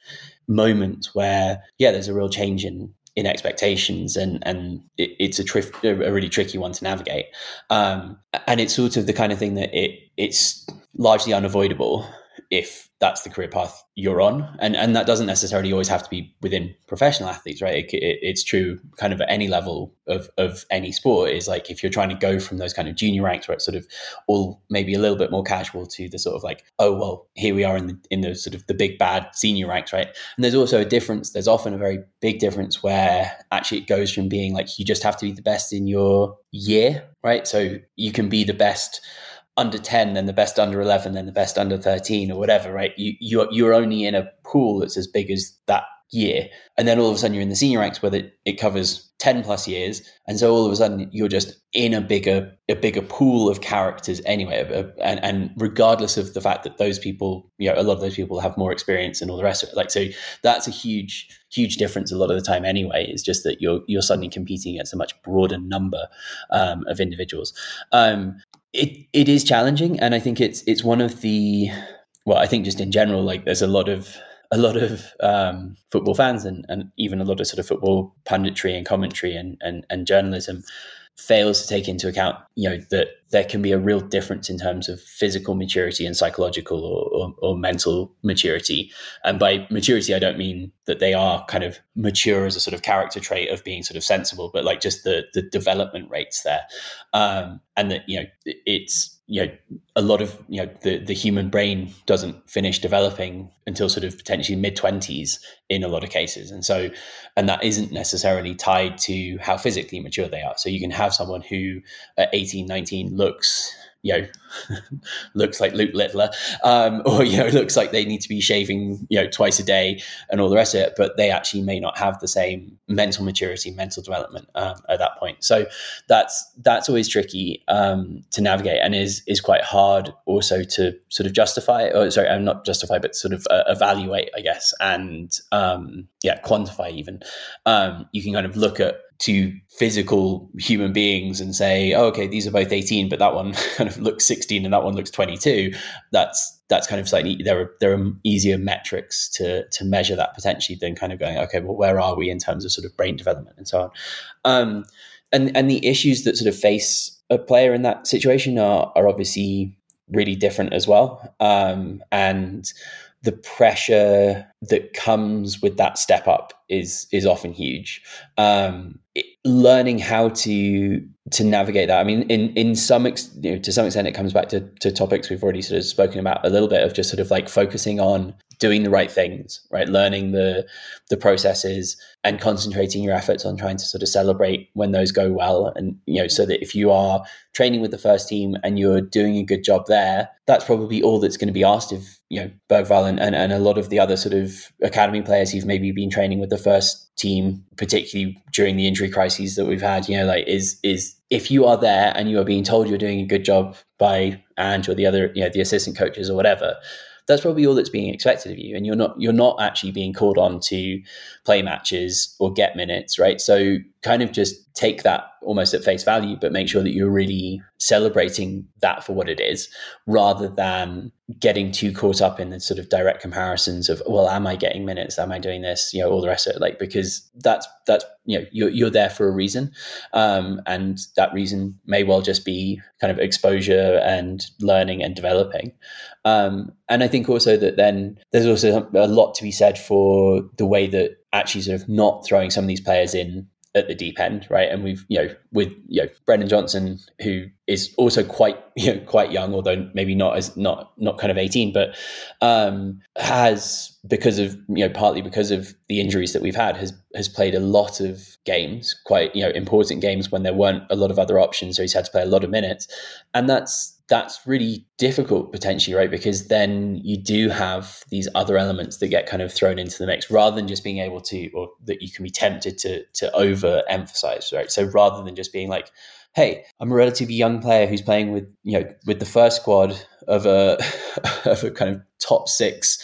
moments where yeah there's a real change in in expectations and and it, it's a, tri- a really tricky one to navigate. Um, and it's sort of the kind of thing that it it's largely unavoidable if that's the career path you're on. And and that doesn't necessarily always have to be within professional athletes right? It, it, it's true kind of at any level of of any sport is like if you're trying to go from those kind of junior ranks where it's sort of all maybe a little bit more casual to the sort of like oh well here we are in the in the sort of the big bad senior ranks right? And there's also a difference there's often a very big difference where actually it goes from being like you just have to be the best in your year right? So you can be the best under 10 then the best under 11 then the best under 13 or whatever right? You you're, you're only in a pool that's as big as that year. And then all of a sudden you're in the senior ranks where it, it covers 10 plus years. And so all of a sudden you're just in a bigger a bigger pool of characters anyway. And, and regardless of the fact that those people you know a lot of those people have more experience and all the rest of it. Like so that's a huge huge difference a lot of the time anyway it's just that you're you're suddenly competing against a much broader number um, of individuals. Um, it it is challenging, and I think it's it's one of the well, I think just in general, like there's a lot of a lot of um, football fans and, and even a lot of sort of football punditry and commentary and, and, and journalism fails to take into account, you know, that there can be a real difference in terms of physical maturity and psychological or, or, or, mental maturity. And by maturity, I don't mean that they are kind of mature as a sort of character trait of being sort of sensible, but like just the the development rates there, um, and that you know it's you know a lot of you know the the human brain doesn't finish developing until sort of potentially mid 20s in a lot of cases. And so and that isn't necessarily tied to how physically mature they are. So you can have someone who at 18 19 looks you know, looks like Luke Littler, um, or you know, looks like they need to be shaving, you know, twice a day and all the rest of it, but they actually may not have the same mental maturity, mental development um, at that point. So that's that's always tricky um, to navigate, and is is quite hard also to sort of justify, or sorry, I'm not justify, but sort of uh, evaluate, I guess, and um, yeah, quantify even. Um, you can kind of look at to physical human beings and say, oh, okay, these are both 18, but that one kind of looks 16 and that one looks 22, that's that's kind of slightly there are there are easier metrics to to measure that potentially than kind of going, okay, well, where are we in terms of sort of brain development and so on. Um, and and the issues that sort of face a player in that situation are are obviously really different as well. Um, and the pressure that comes with that step up is is often huge. Um, it, learning how to to navigate that. I mean, in in some ex, you know, to some extent, it comes back to to topics we've already sort of spoken about a little bit of just sort of like focusing on doing the right things, right? Learning the the processes and concentrating your efforts on trying to sort of celebrate when those go well. And you know, so that if you are training with the first team and you're doing a good job there, that's probably all that's going to be asked of you know Bergvall and, and, and a lot of the other sort of academy players who've maybe been training with the first team, particularly during the injury crises that we've had. You know, like is is if you are there and you are being told you're doing a good job by Ange or the other, you know, the assistant coaches or whatever, that's probably all that's being expected of you and you're not you're not actually being called on to play matches or get minutes right? So kind of just take that almost at face value but make sure that you're really celebrating that for what it is rather than getting too caught up in the sort of direct comparisons of well am i getting minutes? Am i doing this? You know all the rest of it. Like because that's that's you know you're, you're there for a reason. Um, and that reason may well just be kind of exposure and learning and developing. Um, and i think also that then there's also a lot to be said for the way that actually sort of not throwing some of these players in at the deep end, right? And we've, you know, with you know Brennan Johnson, who is also quite, you know, quite young, although maybe not as not not kind of eighteen, but um, has because of you know partly because of the injuries that we've had has has played a lot of games, quite you know important games when there weren't a lot of other options, so he's had to play a lot of minutes, and that's that's really difficult potentially, right? Because then you do have these other elements that get kind of thrown into the mix rather than just being able to, or that you can be tempted to to overemphasize, right? So rather than just being like, hey, I'm a relatively young player who's playing with, you know, with the first squad of a of a kind of top six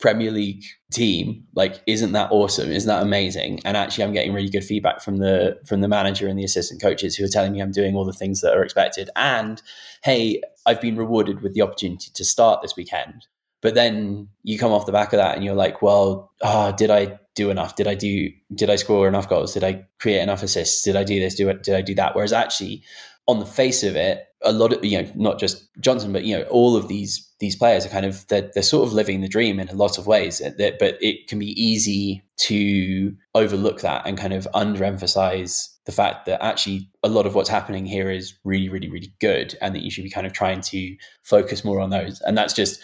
Premier League team, like, isn't that awesome? Isn't that amazing? And actually, I'm getting really good feedback from the from the manager and the assistant coaches who are telling me I'm doing all the things that are expected. And hey, I've been rewarded with the opportunity to start this weekend. But then you come off the back of that and you're like, well, oh, did I do enough? Did I do? Did I score enough goals? Did I create enough assists? Did I do this? Do it? Did I do that? Whereas actually, on the face of it, a lot of you know, not just Johnson, but you know, all of these these players are kind of they're, they're sort of living the dream in a lot of ways. But it can be easy to overlook that and kind of underemphasize the fact that actually a lot of what's happening here is really, really, really good, and that you should be kind of trying to focus more on those. And that's just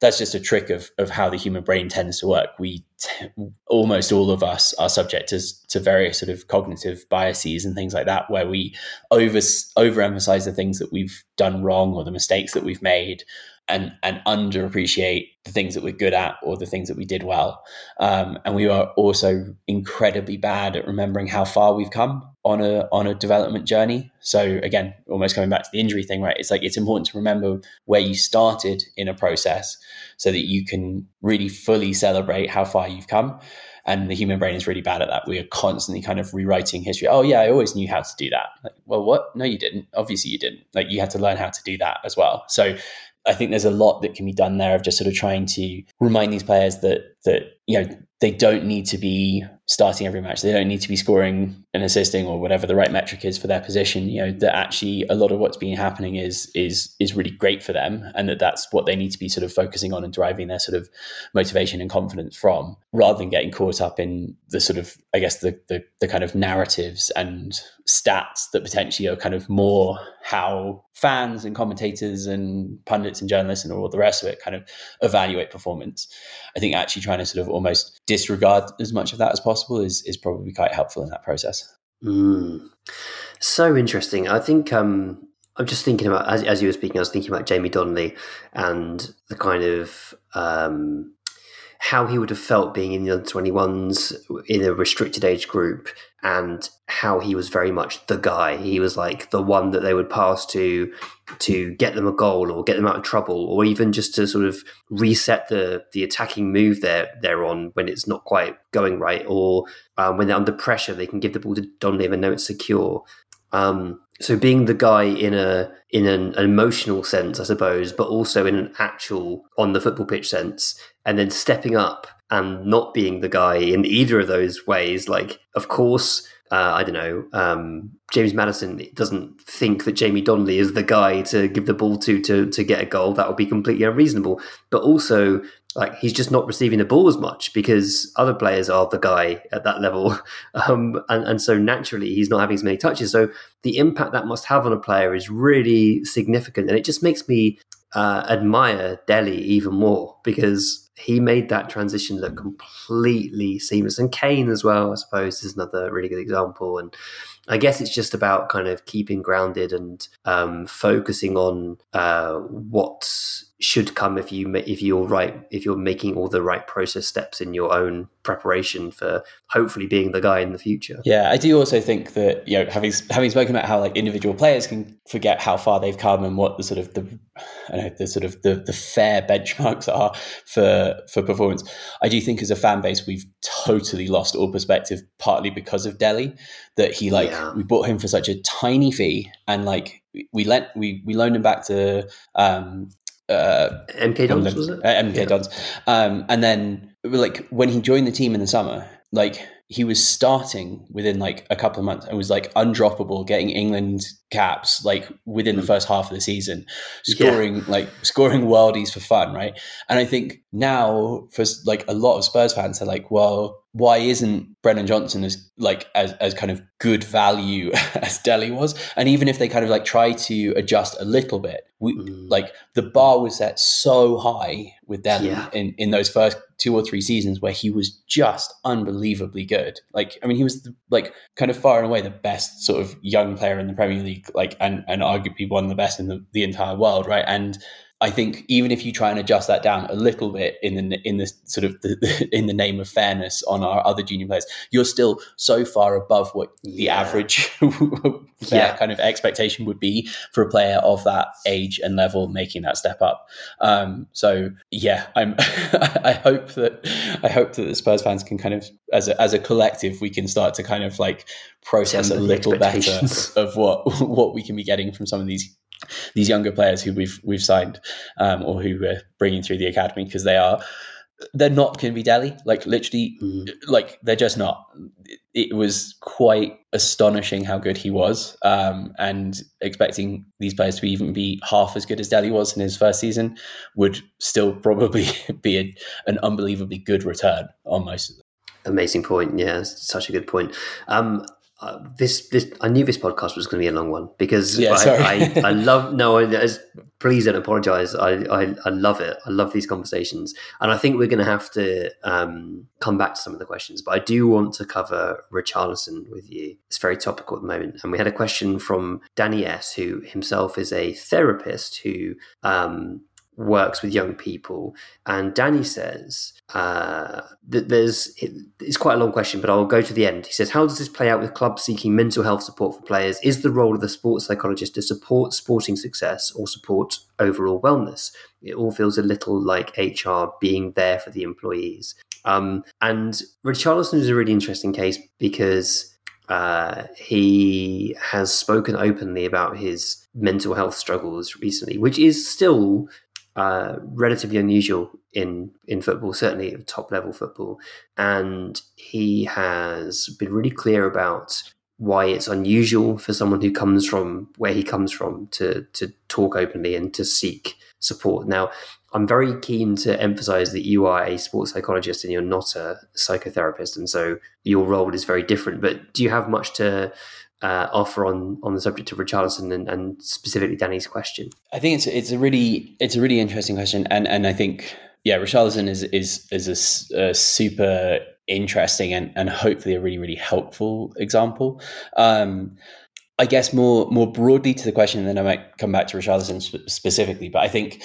that's just a trick of of how the human brain tends to work. We t- almost all of us are subject to, to various sort of cognitive biases and things like that, where we over overemphasize the things that we've done wrong or the mistakes that we've made, and and underappreciate the things that we're good at or the things that we did well. Um, and we are also incredibly bad at remembering how far we've come on a on a development journey. So again, almost coming back to the injury thing, right? It's like it's important to remember where you started in a process so that you can really fully celebrate how far you've come. And the human brain is really bad at that. We are constantly kind of rewriting history. Oh yeah, I always knew how to do that. Like, well, what? No, you didn't. Obviously, you didn't. Like you had to learn how to do that as well. So I think there's a lot that can be done there of just sort of trying to remind these players that that you know they don't need to be starting every match. They don't need to be scoring and assisting or whatever the right metric is for their position. You know that actually a lot of what's been happening is is is really great for them, and that that's what they need to be sort of focusing on and driving their sort of motivation and confidence from, rather than getting caught up in the sort of I guess the the, the kind of narratives and stats that potentially are kind of more how fans and commentators and pundits and journalists and all the rest of it kind of evaluate performance. I think actually trying to sort of almost disregard as much of that as possible is is probably quite helpful in that process. Mm. So interesting. I think um, I'm just thinking about as as you were speaking, I was thinking about Jamie Donley and the kind of um, how he would have felt being in the under 21s in a restricted age group and how he was very much the guy. He was like the one that they would pass to to get them a goal or get them out of trouble or even just to sort of reset the the attacking move they're, they're on when it's not quite going right or um, when they're under pressure they can give the ball to Donley and know it's secure. Um, so being the guy in a in an, emotional sense, I suppose, but also in an actual on the football pitch sense, and then stepping up and not being the guy in either of those ways. Like, of course, uh, I don't know, um, James Maddison doesn't think that Jamie Donley is the guy to give the ball to to to get a goal. That would be completely unreasonable. But also, like he's just not receiving the ball as much because other players are the guy at that level, um, and and so naturally he's not having as many touches. So the impact that must have on a player is really significant, and it just makes me uh, admire Dele even more because he made that transition look completely seamless, and Kane as well. I suppose is another really good example, and I guess it's just about kind of keeping grounded and um, focusing on uh, what should come if you if you're right if you're making all the right process steps in your own preparation for hopefully being the guy in the future. Yeah, I do also think that you know having having spoken about how like individual players can forget how far they've come and what the sort of the I know the sort of the the fair benchmarks are for for performance. I do think as a fan base we've totally lost all perspective partly because of Dele. that he like yeah. we bought him for such a tiny fee and like we lent we we loaned him back to um uh, MK Dons, was it? Uh, MK yeah. Dons. Um, and then, like, when he joined the team in the summer, like, he was starting within like a couple of months and was like undroppable, getting England caps like within the mm. first half of the season, scoring yeah. like scoring worldies for fun, right? And I think now for like a lot of Spurs fans are like, well, why isn't Brennan Johnson as like as, as kind of good value as Dele was? And even if they kind of like try to adjust a little bit, we mm. like the bar was set so high with Dele yeah. in, in those first two or three seasons where he was just unbelievably good. Like, I mean, he was the, like kind of far and away the best sort of young player in the Premier League, like, and, and arguably one of the best in the, the entire world, right? And I think even if you try and adjust that down a little bit in the in the sort of the, in the name of fairness on our other junior players, you're still so far above what the yeah. average yeah. kind of expectation would be for a player of that age and level making that step up. Um, so yeah, I'm. I hope that I hope that the Spurs fans can kind of as a, as a collective we can start to kind of like process a little better of what what we can be getting from some of these these younger players who we've we've signed um, or who we're bringing through the academy because they are they're not going to be Dele. Like literally, mm. like they're just not. It was quite astonishing how good he was, um, and expecting these players to even be half as good as Dele was in his first season would still probably be a, an unbelievably good return on most of them. Amazing point. Yeah, such a good point. Um, uh, this this I knew this podcast was going to be a long one because yeah, I, I, I, love no I, please don't apologize. I, I, I love it. I love these conversations. And I think we're going to have to um, come back to some of the questions but I do want to cover Richarlison with you. It's very topical at the moment. And we had a question from Danny S who himself is a therapist who um, works with young people. And Danny says uh, that there's, it's quite a long question, but I'll go to the end. He says, How does this play out with clubs seeking mental health support for players? Is the role of the sports psychologist to support sporting success or support overall wellness? It all feels a little like HR being there for the employees. Um, and Richarlison is a really interesting case because uh, he has spoken openly about his mental health struggles recently, which is still uh, relatively unusual in in football, certainly top level football. And he has been really clear about why it's unusual for someone who comes from where he comes from to to talk openly and to seek support. Now, I'm very keen to emphasize that you are a sports psychologist and you're not a psychotherapist, and so your role is very different. But do you have much to uh, offer on on the subject of Richarlison and, and specifically Danny's question? I think it's it's a really it's a really interesting question, and and I think yeah, Richarlison is is is a, a super interesting and and hopefully a really really helpful example. Um, I guess more more broadly to the question, and then I might come back to Richarlison sp- specifically. But I think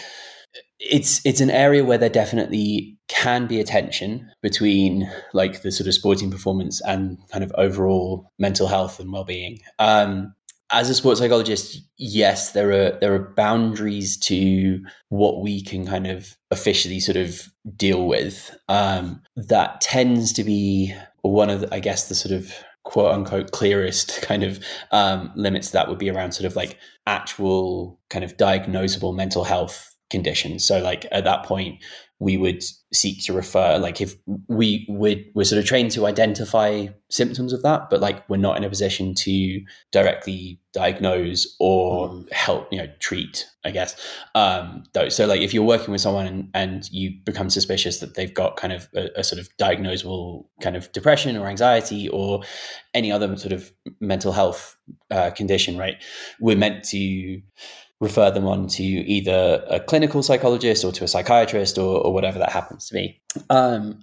it's it's an area where there definitely can be a tension between like the sort of sporting performance and kind of overall mental health and well-being. Um, as a sports psychologist yes there are there are boundaries to what we can kind of officially sort of deal with. Um, that tends to be one of the, i guess the sort of quote unquote clearest kind of um, limits that would be around sort of like actual kind of diagnosable mental health conditions. So like at that point, we would seek to refer like if we would we're sort of trained to identify symptoms of that but like we're not in a position to directly diagnose or mm. help you know treat i guess um those so like if you're working with someone and, and you become suspicious that they've got kind of a, a sort of diagnosable kind of depression or anxiety or any other sort of mental health uh, condition right we're meant to refer them on to either a clinical psychologist or to a psychiatrist or, or whatever that happens to be. Um,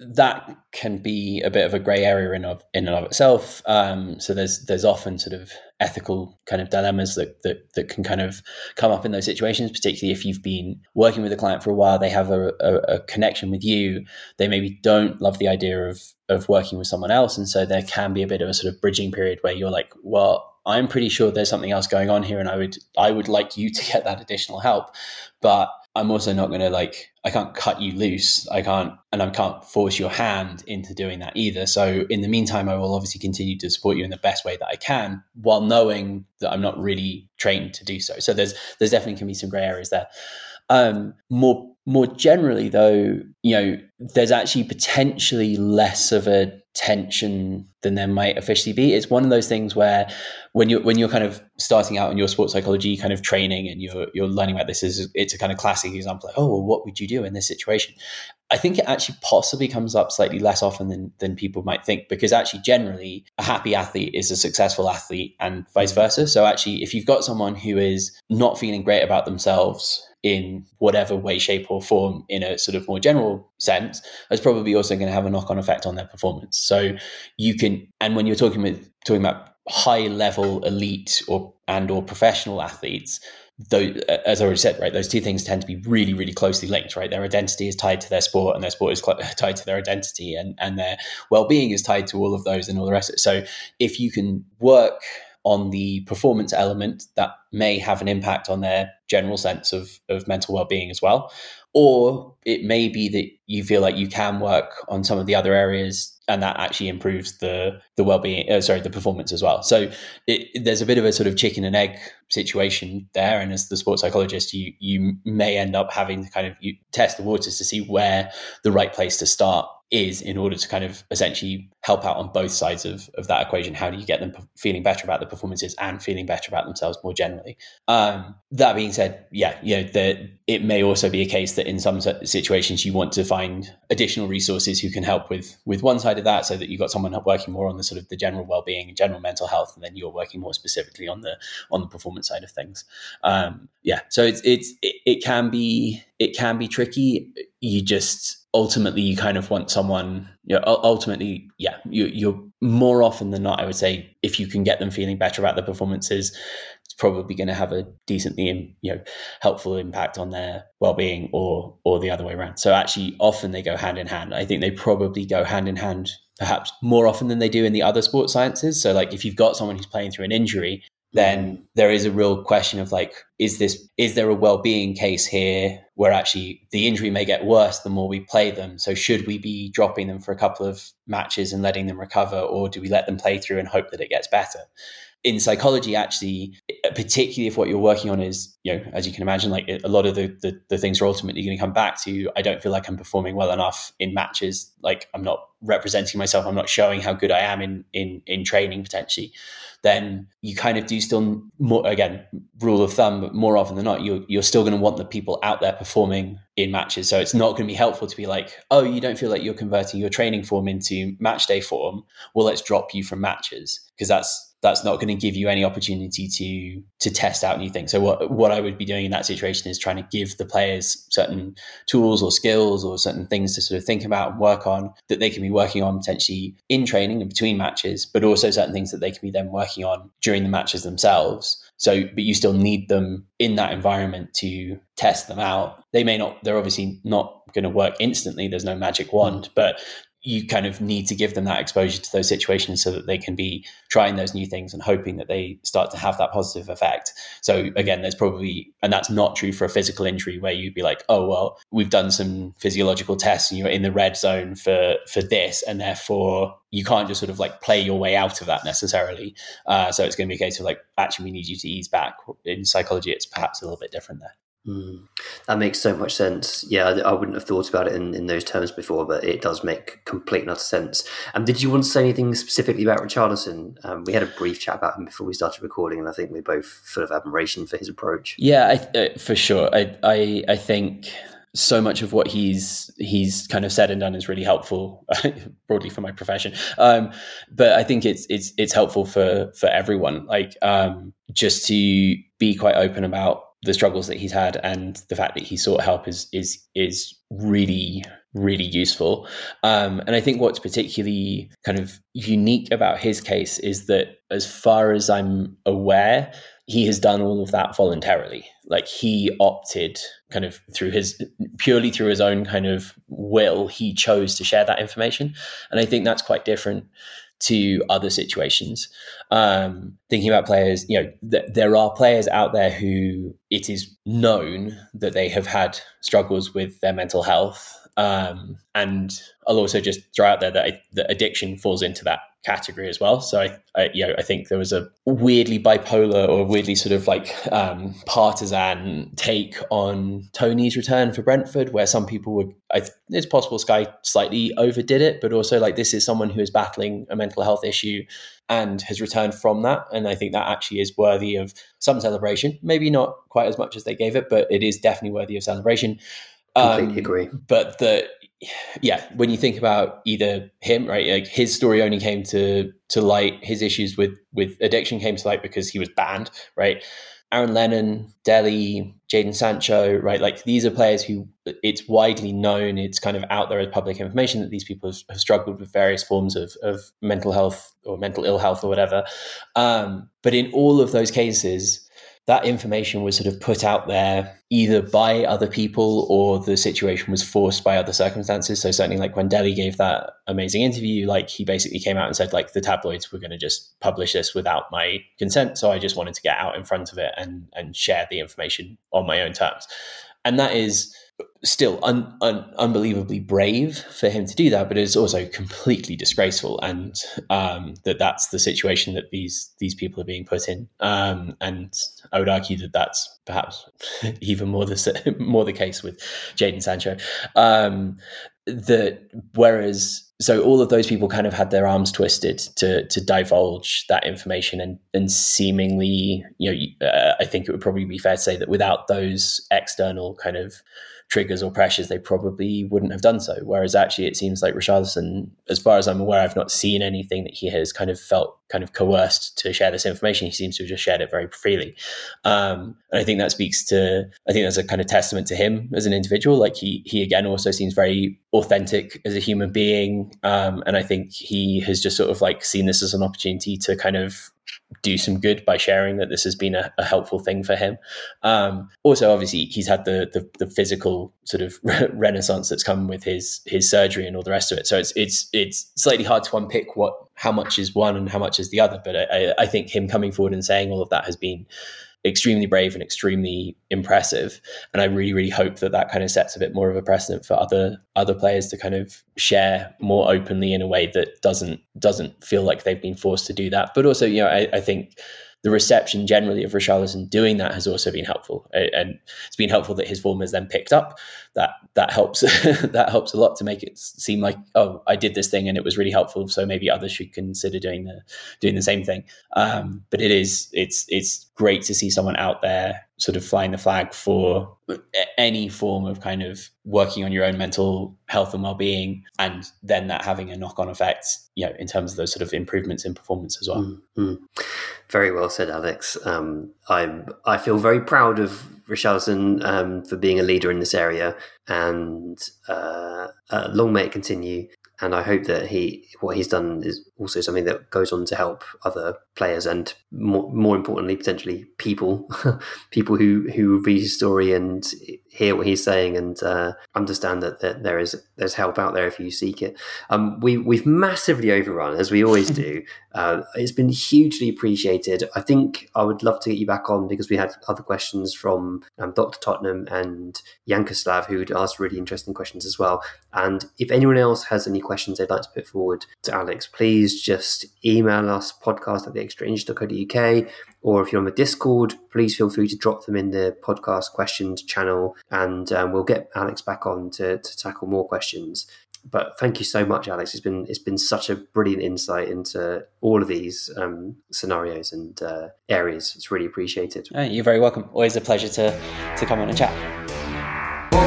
that can be a bit of a grey area in of in and of itself. Um, so there's there's often sort of ethical kind of dilemmas that, that that can kind of come up in those situations, particularly if you've been working with a client for a while, they have a, a, a connection with you, they maybe don't love the idea of of working with someone else, and so there can be a bit of a sort of bridging period where you're like, well I'm pretty sure there's something else going on here, and I would I would like you to get that additional help, but I'm also not going to like I can't cut you loose. I can't and I can't force your hand into doing that either. So in the meantime, I will obviously continue to support you in the best way that I can, while knowing that I'm not really trained to do so. So there's there's definitely can be some grey areas there. Um, more more generally, though, you know, there's actually potentially less of a tension than there might officially be. It's one of those things where when you're when you're kind of starting out in your sports psychology kind of training and you're you're learning about this is it's a kind of classic example like, oh well what would you do in this situation? I think it actually possibly comes up slightly less often than than people might think because actually generally a happy athlete is a successful athlete and vice versa. So actually if you've got someone who is not feeling great about themselves in whatever way, shape, or form in a sort of more general sense, that's probably also going to have a knock on effect on their performance. So you can, and when you're talking with talking about high level elite or and or professional athletes, though as I already said, right, those two things tend to be really, really closely linked, right? Their identity is tied to their sport, and their sport is tied to their identity, and and their well being is tied to all of those and all the rest of it. So if you can work on the performance element that may have an impact on their general sense of, of mental well-being as well. Or it may be that you feel like you can work on some of the other areas and that actually improves the the well-being uh, sorry the performance as well. So it, there's a bit of a sort of chicken and egg situation there. And as the sports psychologist you you may end up having to kind of you test the waters to see where the right place to start is in order to kind of essentially help out on both sides of, of that equation. How do you get them feeling better about the performances and feeling better about themselves more generally? Um, that being said, yeah, you know, the, it may also be a case that in some situations you want to find additional resources who can help with with one side of that, so that you've got someone working more on the sort of the general well being and general mental health, and then you're working more specifically on the on the performance side of things. Um, yeah, so it's it's it, it can be it can be tricky. You just ultimately you kind of want someone you know, ultimately yeah you, you're more often than not i would say if you can get them feeling better about their performances it's probably going to have a decently you know helpful impact on their well-being or or the other way around. So actually often they go hand in hand. I think they probably go hand in hand perhaps more often than they do in the other sports sciences. So like if you've got someone who's playing through an injury then there is a real question of like is this is there a well-being case here where actually the injury may get worse the more we play them? So should we be dropping them for a couple of matches and letting them recover or do we let them play through and hope that it gets better? In psychology actually particularly if what you're working on is you know as you can imagine like a lot of the, the, the things are ultimately going to come back to i don't feel like i'm performing well enough in matches. Like i'm not representing myself. I'm not showing how good i am in in in training potentially. Then you kind of do still more again rule of thumb but more often than not you're, you're still going to want the people out there performing in matches. So it's not going to be helpful to be like oh you don't feel like you're converting your training form into match day form. Well let's drop you from matches. Because that's that's not going to give you any opportunity to to test out new things. So what what I would be doing in that situation is trying to give the players certain tools or skills or certain things to sort of think about and work on that they can be working on potentially in training and between matches, but also certain things that they can be then working on during the matches themselves. So, but you still need them in that environment to test them out. They may not, they're obviously not going to work instantly. There's no magic wand, but you kind of need to give them that exposure to those situations so that they can be trying those new things and hoping that they start to have that positive effect. So again, there's probably, and that's not true for a physical injury where you'd be like, oh well, we've done some physiological tests and you're in the red zone for for this, and therefore you can't just sort of like play your way out of that necessarily. Uh, so it's going to be a case of like, actually, we need you to ease back. In psychology, it's perhaps a little bit different there. Mm, that makes so much sense. Yeah, I, I, wouldn't have thought about it in, in those terms before, but it does make complete and utter sense. And um, did you want to say anything specifically about Richarlison? Um, we had a brief chat about him before we started recording, and I think we're both full of admiration for his approach. Yeah, I, uh, for sure. I, I, I think so much of what he's he's kind of said and done is really helpful broadly for my profession um, but i think it's it's it's helpful for for everyone like um, just to be quite open about the struggles that he's had and the fact that he sought help is is is really really useful. Um, and i think what's particularly kind of unique about his case is that as far as i'm aware he has done all of that voluntarily. Like he opted kind of through his purely through his own kind of will he chose to share that information. And i think that's quite different to other situations. Um, thinking about players, you know, th- there are players out there who it is known that they have had struggles with their mental health. Um, and I'll also just throw out there that, I, that addiction falls into that category as well. So I, I, you know, I think there was a weirdly bipolar or weirdly sort of like um, partisan take on Toney's return for Brentford, where some people would. I, it's possible Sky slightly overdid it, but also like this is someone who is battling a mental health issue and has returned from that, and I think that actually is worthy of some celebration. Maybe not quite as much as they gave it, but it is definitely worthy of celebration. Completely um, agree. But the yeah, when you think about either him, right, like his story only came to to light, his issues with with addiction came to light because he was banned, right? Aaron Lennon, Dele, Jadon Sancho, right? Like these are players who it's widely known, it's kind of out there as public information that these people have, have struggled with various forms of, of mental health or mental ill health or whatever. Um, but in all of those cases, that information was sort of put out there either by other people or the situation was forced by other circumstances. So certainly like when Dele gave that amazing interview, like he basically came out and said like the tabloids were going to just publish this without my consent. So I just wanted to get out in front of it and and share the information on my own terms. And that is still un, un, unbelievably brave for him to do that, but it's also completely disgraceful, and um, that that's the situation that these these people are being put in. Um, and I would argue that that's perhaps even more the more the case with Jadon Sancho. Um, that whereas so all of those people kind of had their arms twisted to to divulge that information and and seemingly you know uh, I think it would probably be fair to say that without those external kind of triggers or pressures, they probably wouldn't have done so. Whereas actually, it seems like Richarlison, as far as I'm aware, I've not seen anything that he has kind of felt kind of coerced to share this information. He seems to have just shared it very freely. Um, and I think that speaks to, I think that's a kind of testament to him as an individual. Like he, he again also seems very authentic as a human being. Um, and I think he has just sort of like seen this as an opportunity to kind of do some good by sharing that this has been a, a helpful thing for him. Um, also, obviously, he's had the, the, the physical sort of renaissance that's come with his his surgery and all the rest of it. So it's it's it's slightly hard to unpick what how much is one and how much is the other. But I, I think him coming forward and saying all of that has been extremely brave and extremely impressive. And I really, really hope that that kind of sets a bit more of a precedent for other other players to kind of share more openly in a way that doesn't doesn't feel like they've been forced to do that. But also, you know, I, I think the reception generally of Richarlison doing that has also been helpful, and it's been helpful that his form has then picked up. That that helps that helps a lot to make it seem like oh I did this thing and it was really helpful, so maybe others should consider doing the doing the same thing. Um, but it is it's it's great to see someone out there sort of flying the flag for any form of kind of working on your own mental health and well-being and then that having a knock-on effect you know in terms of those sort of improvements in performance as well. Mm-hmm. very well said alex. Um, i'm i feel very proud of Richarlison um, for being a leader in this area and uh, uh, long may it continue and I hope that he what he's done is also something that goes on to help other players and more, more importantly potentially people people who who read his story and hear what he's saying and uh, understand that, that there is there's help out there if you seek it. Um, we we've massively overrun as we always do. Uh, it's been hugely appreciated. I think I would love to get you back on because we had other questions from um, Dr. Tottenham and Yankoslav who'd asked really interesting questions as well. And if anyone else has any questions they'd like to put forward to Alex, please just email us podcast at the theextrainch.co.uk or if you're on the Discord, please feel free to drop them in the podcast questions channel and um, we'll get Alex back on to, to tackle more questions but thank you so much, Alex. It's been it's been such a brilliant insight into all of these um, scenarios and uh, areas. It's really appreciated. Uh, you're very welcome. Always a pleasure to to come on and chat.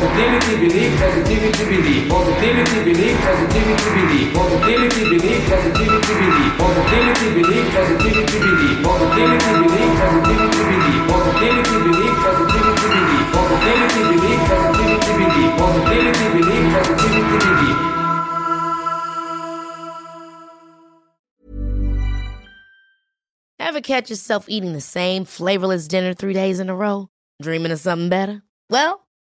Positivity, believe, positivity, believe. Positivity, believe, positivity, believe. Positivity, believe, positivity, believe. Positivity, believe, positivity, believe. Positivity, believe, positivity, believe. Positivity, believe, positivity, believe. Positivity, believe, positivity, believe. Positivity, believe, positivity. Ever catch yourself eating the same flavorless dinner three days in a row? Dreaming of something better? Well.